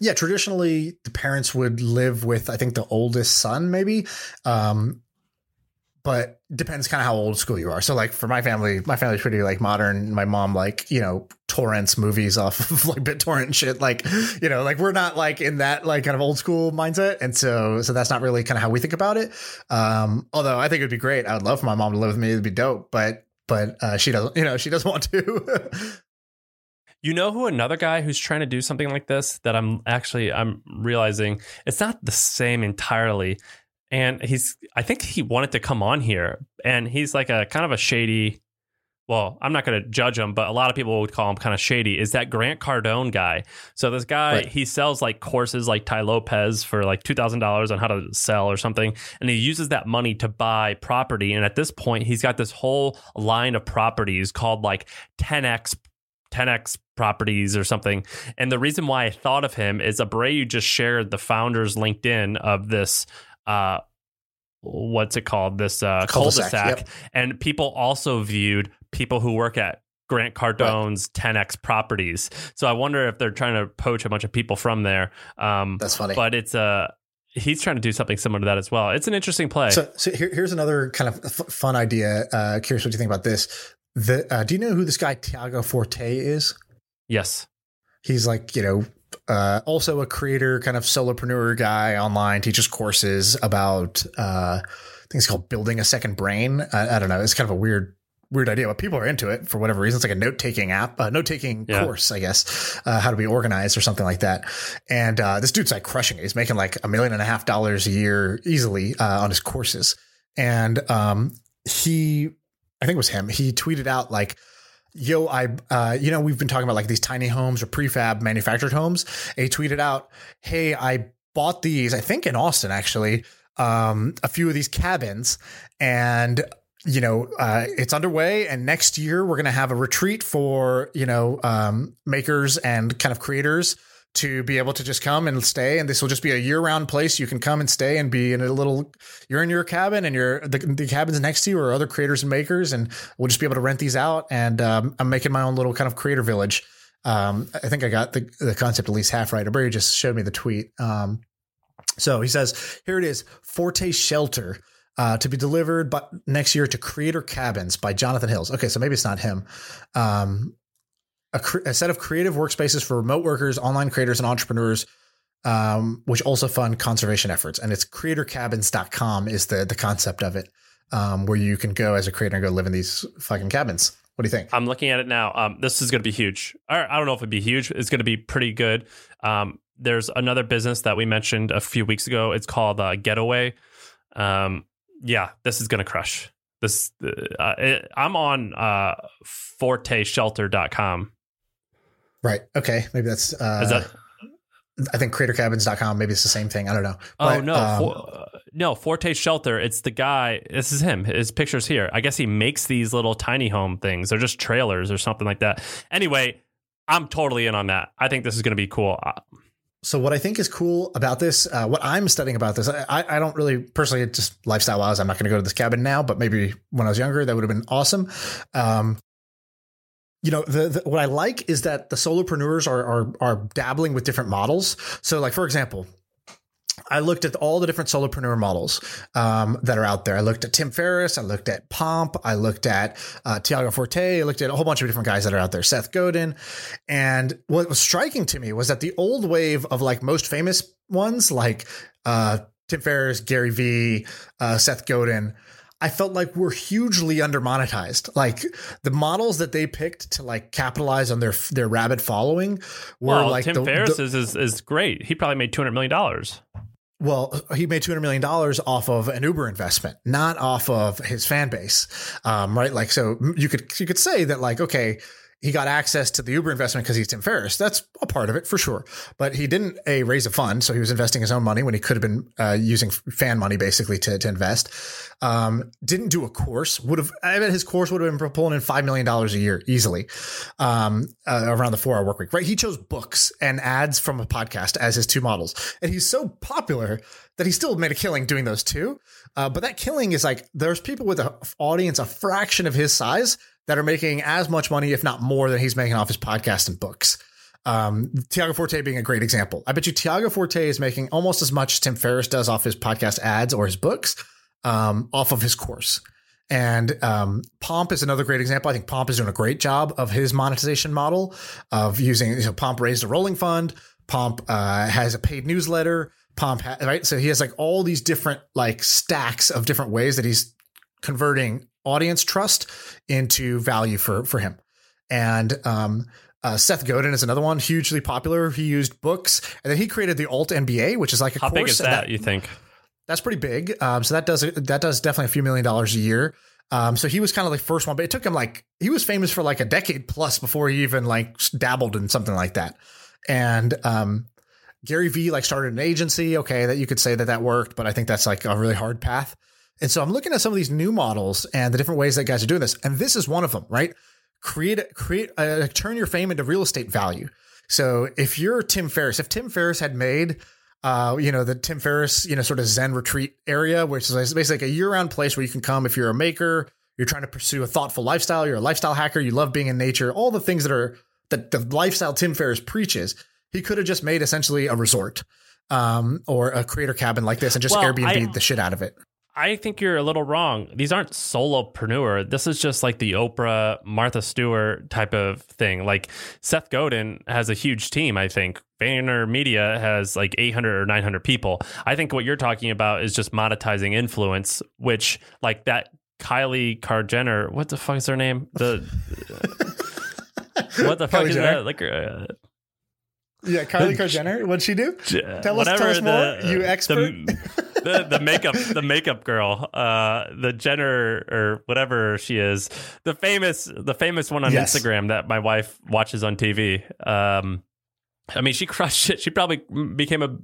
Yeah, traditionally the parents would live with, I think, the oldest son, maybe. Um, but depends kind of how old school you are. So like for my family, my family's pretty like modern. My mom like, you know, torrents movies off of *laughs* like BitTorrent shit. Like, you know, like we're not like in that like kind of old school mindset. And so so that's not really kind of how we think about it. Um, although I think it'd be great. I would love for my mom to live with me. It'd be dope. But but uh, she doesn't, *laughs* you know, she doesn't want to.
You know who another guy who's trying to do something like this that I'm actually I'm realizing it's not the same entirely and he's I think he wanted to come on here and he's like a kind of a shady well, I'm not going to judge him, but a lot of people would call him kind of shady. Is that Grant Cardone guy? So this guy, right. he sells like courses like Tai Lopez for like two thousand dollars on how to sell or something, and he uses that money to buy property. And at this point, he's got this whole line of properties called like 10x 10x properties or something. And the reason why I thought of him is Abreu just shared the founder's LinkedIn of this uh, what's it called? This uh, Culdesac, Culdesac yep. and people also viewed people who work at Grant Cardone's right. 10x properties. So I wonder if they're trying to poach a bunch of people from there. Um,
That's funny,
but it's a. Uh, he's trying to do something similar to that as well. It's an interesting play.
So, so here, here's another kind of f- fun idea. Uh, curious what you think about this. The, uh, do you know who this guy Tiago Forte is?
Yes.
He's like, you know, uh, also a creator, kind of solopreneur guy online, teaches courses about, uh, I think it's called building a second brain. I, I, don't know. It's kind of a weird, weird idea, but people are into it for whatever reason. It's like a note taking app, a note taking yeah. course, I guess, uh, how to be organized or something like that. And, uh, this dude's like crushing it. He's making like a million and a half dollars a year easily, uh, on his courses. And, um, he, I think it was him. He tweeted out like, yo, I, uh, you know, we've been talking about like these tiny homes or prefab manufactured homes. He tweeted out, hey, I bought these, I think in Austin actually, um, a few of these cabins and you know, uh, it's underway, and next year we're going to have a retreat for you know um, makers and kind of creators to be able to just come and stay. And this will just be a year round place. You can come and stay and be in a little, you're in your cabin and you're the, the cabins next to you are other creators and makers. And we'll just be able to rent these out. And um, I'm making my own little kind of creator village. Um, I think I got the, the concept at least half right. Barry just showed me the tweet. Um, so he says, here it is Forte Shelter. Uh, to be delivered but next year to Creator Cabins by Jonathan Hills. Okay, so maybe it's not him. Um, a, a, set of creative workspaces for remote workers, online creators, and entrepreneurs, um, which also fund conservation efforts. And it's creatorcabins.com is the the concept of it, um, where you can go as a creator and go live in these fucking cabins. What do you think?
I'm looking at it now. Um, this is going to be huge. I don't know if it'd be huge. It's going to be pretty good. Um, there's another business that we mentioned a few weeks ago. It's called uh, Getaway. Um, yeah, this is going to crush. This uh, it, I'm on uh, forteshelter.com.
Right. Okay. Maybe that's. Uh, is that? I think creatorcabins.com. Maybe it's the same thing. I don't know.
Oh, but, oh no, um, For, no. Forte Shelter. It's the guy. This is him. His picture's here. I guess he makes these little tiny home things. They're just trailers or something like that. Anyway, I'm totally in on that. I think this is going to be cool. Uh,
so what I think is cool about this, uh, what I'm studying about this, I, I don't really personally just lifestyle wise, I'm not going to go to this cabin now, but maybe when I was younger, that would have been awesome. Um, you know, the, the, what I like is that the solopreneurs are, are are dabbling with different models. So, like for example, I looked at all the different solopreneur models um, that are out there. I looked at Tim Ferriss. I looked at Pomp. I looked at uh, Tiago Forte. I looked at a whole bunch of different guys that are out there. Seth Godin. And what was striking to me was that the old wave of like most famous ones, like uh, Tim Ferriss, Gary Vee, uh, Seth Godin, I felt like we were hugely undermonetized. Like the models that they picked to like capitalize on their their rabid following were
well,
like
Tim the, Ferriss the, is, is is great. He probably made two hundred million dollars.
Well, he made two hundred million dollars off of an Uber investment, not off of his fan base, um, right? Like, so you could you could say that, like, okay, he got access to the Uber investment because he's Tim Ferriss. That's a part of it for sure. But he didn't a raise a fund, so he was investing his own money when he could have been uh, using fan money basically to, to invest. Um, didn't do a course. Would have I bet his course would have been pulling in five million dollars a year easily um, uh, around the four hour work week. Right? He chose books and ads from a podcast as his two models, and he's so popular that he still made a killing doing those two. Uh, but that killing is like there's people with an audience a fraction of his size that are making as much money, if not more, than he's making off his podcast and books. Um, Tiago Forte being a great example. I bet you Tiago Forte is making almost as much as Tim Ferriss does off his podcast ads or his books, um, off of his course. And um, Pomp is another great example. I think Pomp is doing a great job of his monetization model of using. You know, Pomp raised a rolling fund. Pomp uh, has a paid newsletter. Pomp, ha- right? So he has like all these different like stacks of different ways that he's converting audience trust into value for for him. And um, uh, Seth Godin is another one, hugely popular. He used books, and then he created the Alt MBA, which is like a
how
course.
big is that, that? You think?
That's pretty big. Um, so that does that does definitely a few million dollars a year. Um, so he was kind of like first one, but it took him like he was famous for like a decade plus before he even like dabbled in something like that. And um, Gary Vee like started an agency. Okay, that you could say that that worked, but I think that's like a really hard path. And so I'm looking at some of these new models and the different ways that guys are doing this. And this is one of them, right? Create, create, uh, turn your fame into real estate value. So if you're Tim Ferriss, if Tim Ferriss had made, uh, you know, the Tim Ferriss, you know, sort of Zen retreat area, which is basically like a year round place where you can come if you're a maker, you're trying to pursue a thoughtful lifestyle, you're a lifestyle hacker, you love being in nature, all the things that are that the lifestyle Tim Ferriss preaches. He could have just made essentially a resort um, or a creator cabin like this and just well, Airbnb I, the shit out of it.
I think you're a little wrong. These aren't solopreneur. This is just like the Oprah, Martha Stewart type of thing. Like Seth Godin has a huge team, I think. Vayner Media has like 800 or 900 people. I think what you're talking about is just monetizing influence, which like that Kylie Carr Jenner, what the fuck is her name? The *laughs* what the fuck Kylie is Jenner? that? Like uh,
yeah, Kylie Carr Jenner. What'd she do? Tell us, tell us more. The, you expert.
The, the, the makeup the makeup girl, uh, the Jenner or whatever she is, the famous the famous one on yes. Instagram that my wife watches on TV. Um, I mean, she crushed it. She probably became a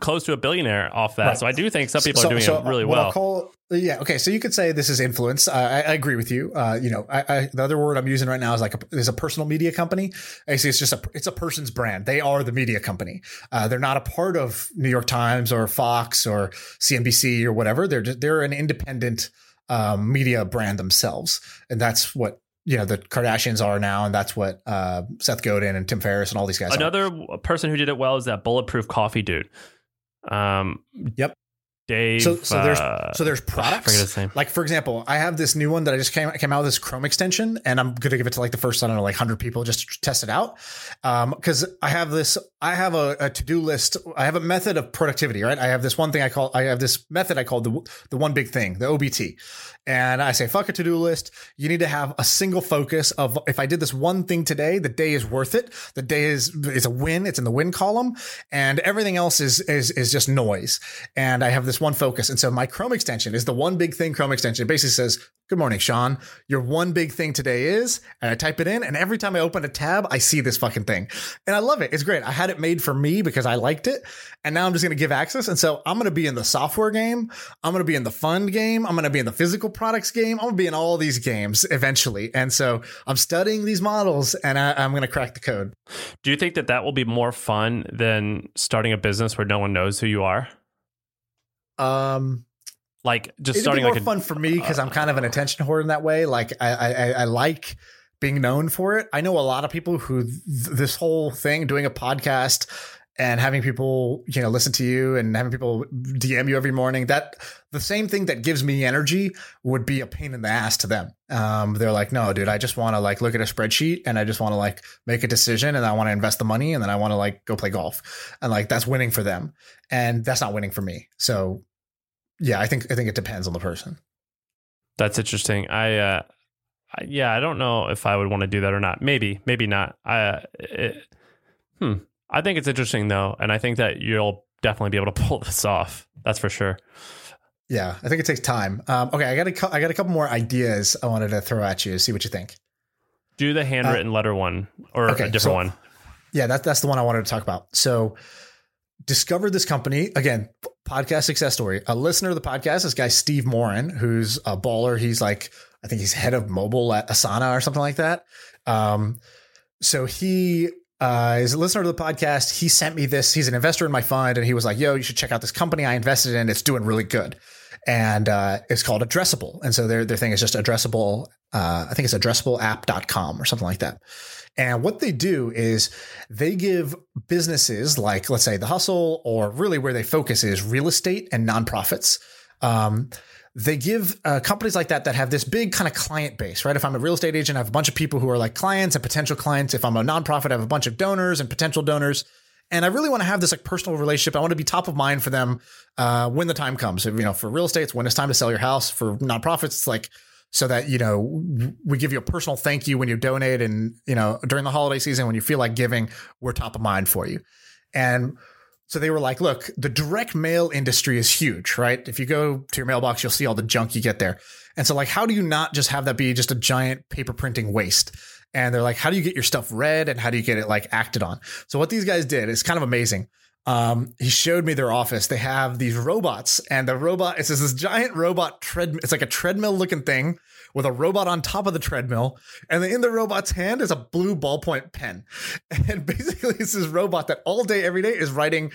close to a billionaire off that. Right. So I do think some people so, are doing so it really well.
Call, yeah. Okay. So you could say this is influence. Uh, I, I, agree with you. Uh, you know, I, I, the other word I'm using right now is like a, is a personal media company. I see it's just a it's a person's brand. They are the media company. Uh, they're not a part of New York Times or Fox or CNBC or whatever. They're just, they're an independent um, media brand themselves, and that's what you know the Kardashians are now, and that's what uh, Seth Godin and Tim Ferriss and all these guys.
Another
are.
person who did it well is that bulletproof coffee dude. Um,
yep.
Dave.
So, so there's uh, so there's products. Like for example, I have this new one that I just came came out with this Chrome extension, and I'm gonna give it to like the first I don't know like hundred people just to test it out. Because um, I have this, I have a, a to do list. I have a method of productivity, right? I have this one thing I call I have this method I call the the one big thing, the OBT. And I say, fuck a to do list. You need to have a single focus of if I did this one thing today, the day is worth it. The day is is a win. It's in the win column, and everything else is is is just noise. And I have this one focus. And so my Chrome extension is the one big thing Chrome extension. Basically says, Good morning, Shaan. Your one big thing today is, and I type it in, and every time I open a tab, I see this fucking thing. And I love it. It's great. I had it made for me because I liked it. And now I'm just going to give access. And so I'm going to be in the software game. I'm going to be in the fund game. I'm going to be in the physical products game. I'm going to be in all these games eventually. And so I'm studying these models and I, I'm going to crack the code.
Do you think that that will be more fun than starting a business where no one knows who you are?
Um,
like just
It'd
starting
be more
like a,
fun for me because uh, I'm kind of an attention whore in that way. Like I, I, I like being known for it. I know a lot of people who th- this whole thing, doing a podcast and having people, you know, listen to you and having people DM you every morning, that the same thing that gives me energy would be a pain in the ass to them. Um, they're like, no, dude, I just want to like look at a spreadsheet and I just want to like make a decision and I want to invest the money and then I want to like go play golf. And like that's winning for them. And that's not winning for me. So yeah, I think I think it depends on the person.
That's interesting. I, uh, I yeah, I don't know if I would want to do that or not. Maybe, maybe not. I, uh, it, hmm. I think it's interesting though, and I think that you'll definitely be able to *laughs* pull this off. That's for sure.
Yeah, I think it takes time. Um, okay, I got a I got a couple more ideas I wanted to throw at you. See what you think.
Do the handwritten uh, letter one or okay, a different so, one.
Yeah, that, that's the one I wanted to talk about. So, discovered this company again podcast success story. A listener of the podcast, this guy Steve Morin, who's a baller. He's like, I think he's head of mobile at Asana or something like that. Um, so he uh, is a listener to the podcast. He sent me this. He's an investor in my fund, and he was like, "Yo, you should check out this company I invested in. It's doing really good." And uh, it's called Addressable. And so their their thing is just addressable. Uh, I think it's addressableapp.com or something like that. And what they do is they give businesses like, let's say, the hustle, or really where they focus is real estate and nonprofits. Um, they give uh, companies like that that have this big kind of client base, right? If I'm a real estate agent, I have a bunch of people who are like clients and potential clients. If I'm a nonprofit, I have a bunch of donors and potential donors. And I really want to have this like personal relationship. I want to be top of mind for them uh, when the time comes. You know, for real estate, it's when it's time to sell your house. For nonprofits, it's like so that you know we give you a personal thank you when you donate and you know during the holiday season when you feel like giving we're top of mind for you. And so they were like look the direct mail industry is huge right? If you go to your mailbox you'll see all the junk you get there. And so like how do you not just have that be just a giant paper printing waste? And they're like how do you get your stuff read and how do you get it like acted on? So what these guys did is kind of amazing um, he showed me their office. They have these robots, and the robot it's this giant robot treadmill. It's like a treadmill looking thing with a robot on top of the treadmill, and in the robot's hand is a blue ballpoint pen. *laughs* And basically, it's this robot that all day, every day is writing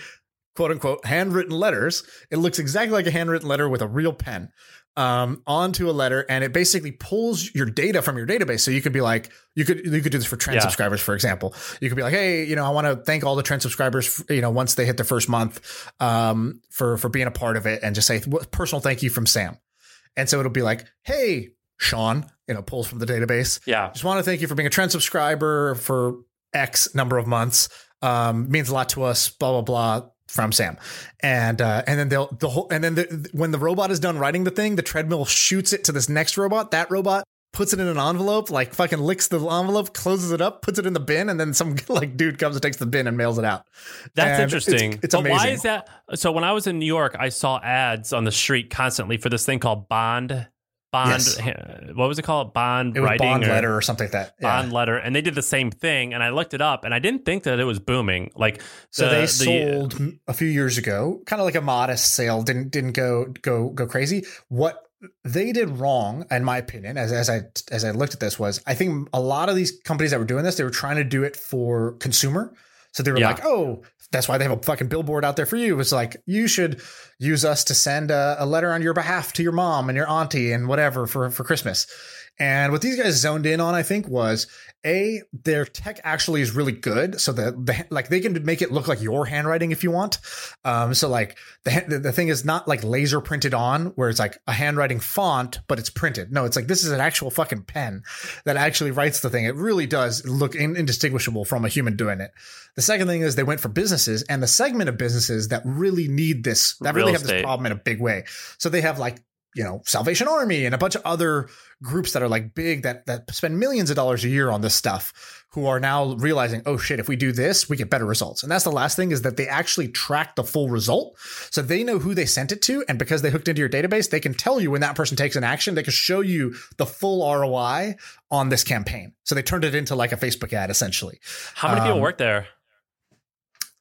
quote unquote handwritten letters. It looks exactly like a handwritten letter with a real pen um, onto a letter, and it basically pulls your data from your database. So you could be like, you could you could do this for trend yeah. subscribers, for example. You could be like, hey, you know, I want to thank all the trend subscribers, you know, once they hit their first month, um, for for being a part of it, and just say personal thank you from Sam. And so it'll be like, hey, Shaan, you know, pulls from the database.
Yeah,
just want to thank you for being a trend subscriber for X number of months. Um, means a lot to us. Blah blah blah from Sam, and uh, and then they'll the whole and then the, when the robot is done writing the thing, the treadmill shoots it to this next robot. That robot puts it in an envelope, like fucking licks the envelope, closes it up, puts it in the bin, and then some *laughs* like dude comes and takes the bin and mails it out.
That's and interesting. It's, it's but amazing. Why is that? So when I was in New York, I saw ads on the street constantly for this thing called Bond bond.
Yes. *laughs*
What was it called? Bond
It
writing
bond
or
letter or something like that. Yeah.
Bond letter, and they did the same thing. And I looked it up, and I didn't think that it was booming. Like
So they
the-
sold a few years ago, kind of like a modest sale. Didn't didn't go go go crazy. What they did wrong, in my opinion, as as I as I looked at this, was I think a lot of these companies that were doing this, they were trying to do it for consumer. So they were
Yeah.
like, oh, that's why they have a fucking billboard out there for you. It's like you should use us to send a, a letter on your behalf to your mom and your auntie and whatever for for Christmas. And what these guys zoned in on, I think, was a their tech actually is really good, so that the like they can make it look like your handwriting if you want. Um, so like the, the thing is not like laser printed on, where it's like a handwriting font, but it's printed. No, it's like this is an actual fucking pen that actually writes the thing. It really does look in, indistinguishable from a human doing it. The second thing is they went for businesses and the segment of businesses that really need this, that
Real
really have this problem in a big way. So they have like you know Salvation Army and a bunch of other groups that are like big that that spend millions of dollars a year on this stuff who are now realizing oh shit if we do this we get better results. And that's the last thing is that they actually track the full result. So they know who they sent it to and because they hooked into your database they can tell you when that person takes an action. They can show you the full ROI on this campaign. So they turned it into like a Facebook ad essentially.
How many people
um,
work there?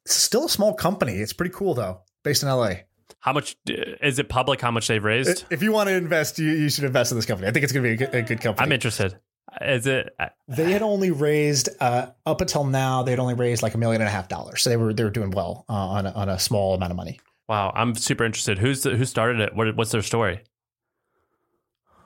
it's still a small company. It's pretty cool though based in LA
How much is it public? How much they've raised?
if you want to invest you, you should invest in this company I think it's going to be a good, company
I'm interested. Is it?
They had only raised uh, up until now. They had only raised like a million and a half dollars, so they were they were doing well uh, on a, on a small amount of money.
Wow, I'm super interested. Who's the, who started it? What, what's their story?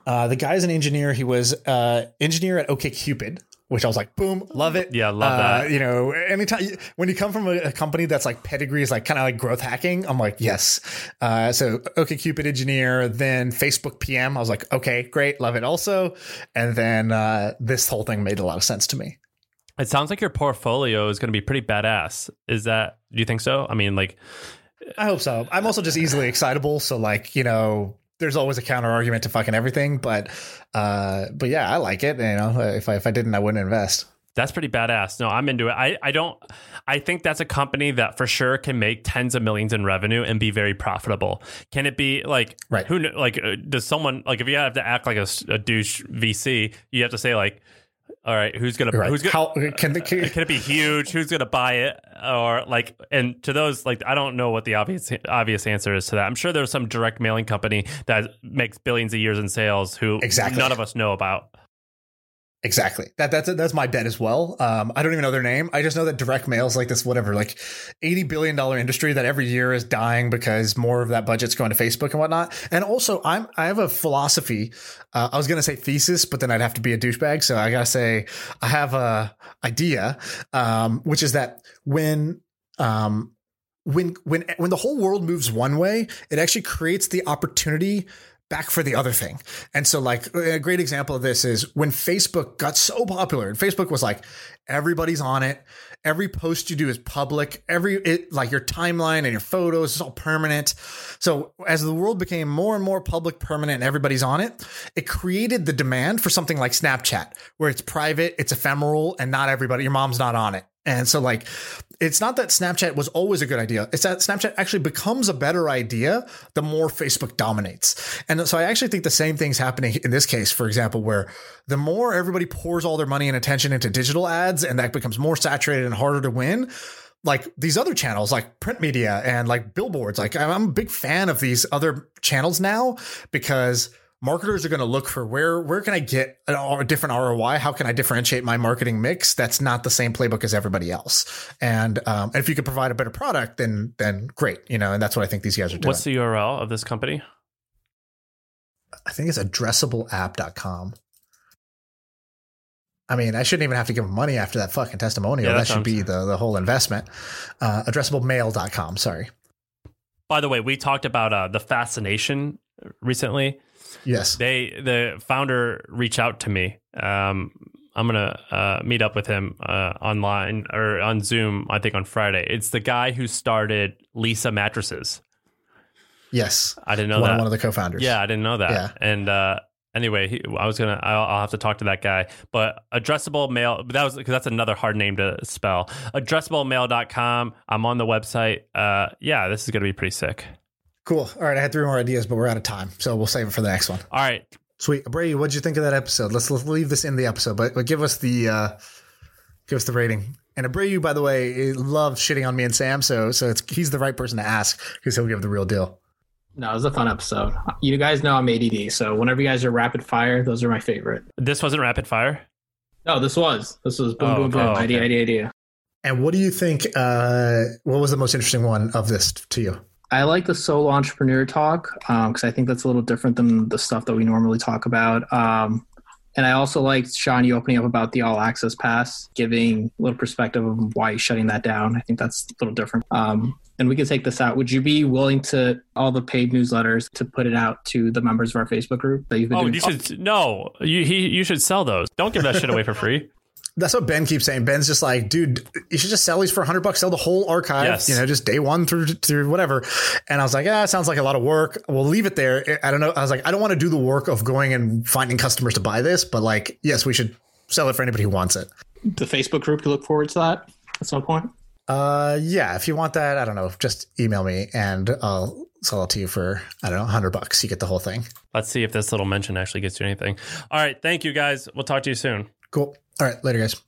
Uh, the is an engineer. He was uh, engineer at OkCupid, which I was like, boom, love it.
Yeah, love
Uh,
that.
You know, anytime when you come from a, a company that's like pedigree is like kind of like growth hacking, I'm like, yes. Uh, so OkCupid engineer, then Facebook PM. I was like, okay, great, love it also. And then uh, this whole thing made a lot of sense to me.
It sounds like your portfolio is going to be pretty badass. Is that? Do you think so? I mean, like,
I hope so. I'm also just easily excitable, so like you know, there's always a counter argument to fucking everything. But uh, but yeah, I like it. You know, if I if I didn't, I wouldn't invest.
That's pretty badass. No, I'm into it. I, I don't I think that's a company that for sure can make tens of millions in revenue and be very profitable. Can it be like
Right.
who like uh, does someone like if you have to act like a douche VC, you have to say like all right, who's gonna
Right?
who's gonna
How can the uh, can,
can it be huge? Who's gonna buy it? Or like, and to those, like, I don't know what the obvious obvious answer is to that. I'm sure there's some direct mailing company that makes billions of years in sales who
Exactly.
none of us know about.
Exactly that that's that's my bet as well. Um, I don't even know their name. I just know that direct mail is like this whatever like eighty billion dollar industry that every year is dying because more of that budget's going to Facebook and whatnot. And also, I'm I have a philosophy. Uh, I was gonna say thesis, but then I'd have to be a douchebag, so I gotta say I have a idea, um, which is that when um, when when when the whole world moves one way, it actually creates the opportunity back for the other thing. And so like a great example of this is when Facebook got so popular and Facebook was like everybody's on it. Every post you do is public. Every it like your timeline and your photos is all permanent. So as the world became more and more public, permanent, and everybody's on it, it created the demand for something like Snapchat, where it's private, it's ephemeral, and not everybody, your mom's not on it. And so, like, it's not that Snapchat was always a good idea. It's that Snapchat actually becomes a better idea the more Facebook dominates. And so, I actually think the same thing's happening in this case, for example, where the more everybody pours all their money and attention into digital ads and that becomes more saturated and harder to win, like these other channels like print media and like billboards like i'm a big fan of these other channels now because marketers are going to look for where where can i get a, a different roi how can i differentiate my marketing mix that's not the same playbook as everybody else and um, if you could provide a better product then then great you know and that's what i think these guys are doing
What's the URL of this company?
i think it's addressables.app.com I mean, I shouldn't even have to give them money after that fucking testimonial.
Yeah,
that
that
should be the, the whole investment. Uh, addressablemail.com. Sorry.
By the way, we talked about uh, the fascination recently.
Yes.
They the founder reached out to me. Um, I'm gonna uh, meet up with him uh, online or on Zoom. I think on Friday. It's the guy who started Leesa Mattresses.
Yes.
I didn't know
one,
that.
one of the co-founders.
Yeah, I didn't know that.
Yeah.
And uh, anyway, he, I was gonna. I'll, I'll have to talk to that guy. But addressable mail. That was because that's another hard name to spell. Addressablemail.com. I'm on the website. Uh, yeah, this is gonna be pretty sick.
Cool. All right. I had three more ideas, but we're out of time. So we'll save it for the next one.
All right.
Sweet, Brady. What'd you think of that episode? Let's, let's leave this in the episode, but, but give us the uh, give us the rating. And Abreu, by the way, loves shitting on me and Sam, so so it's he's the right person to ask because he'll give the real deal.
No, it was a fun episode. You guys know I'm ADD, so whenever you guys are rapid fire, those are my favorite.
This wasn't rapid fire.
No, this was. This was boom,
Oh,
boom, boom.
oh,
Idea, idea, idea.
And what do you think? Uh, what was the most interesting one of this to you?
I like the solo entrepreneur talk because I think that's a little different than the stuff that we normally talk about. Um, and I also liked Shaan you opening up about the all access pass, giving a little perspective of why he's shutting that down. I think that's a little different. Um, and we can take this out. Would you be willing to all the paid newsletters to put it out to the members of our Facebook group that you've been
Oh,
doing?
you should no. You he, you should sell those. Don't give that shit away for free. *laughs*
That's what Ben keeps saying. Ben's just like, dude, you should just sell these for hundred bucks. Sell the whole archive,
Yes.
you know, just day one through through whatever. And I was like, yeah, it sounds like a lot of work. We'll leave it there. I don't know. I was like, I don't want to do the work of going and finding customers to buy this, but like, yes, we should sell it for anybody who wants it.
the Facebook group to look forward to that at some point.
Uh, yeah, if you want that, I don't know, just email me and I'll sell it to you for I don't know, hundred bucks. You get the whole thing.
Let's see if this little mention actually gets you anything. All right, thank you guys. We'll talk to you soon.
Cool. All right, later, guys.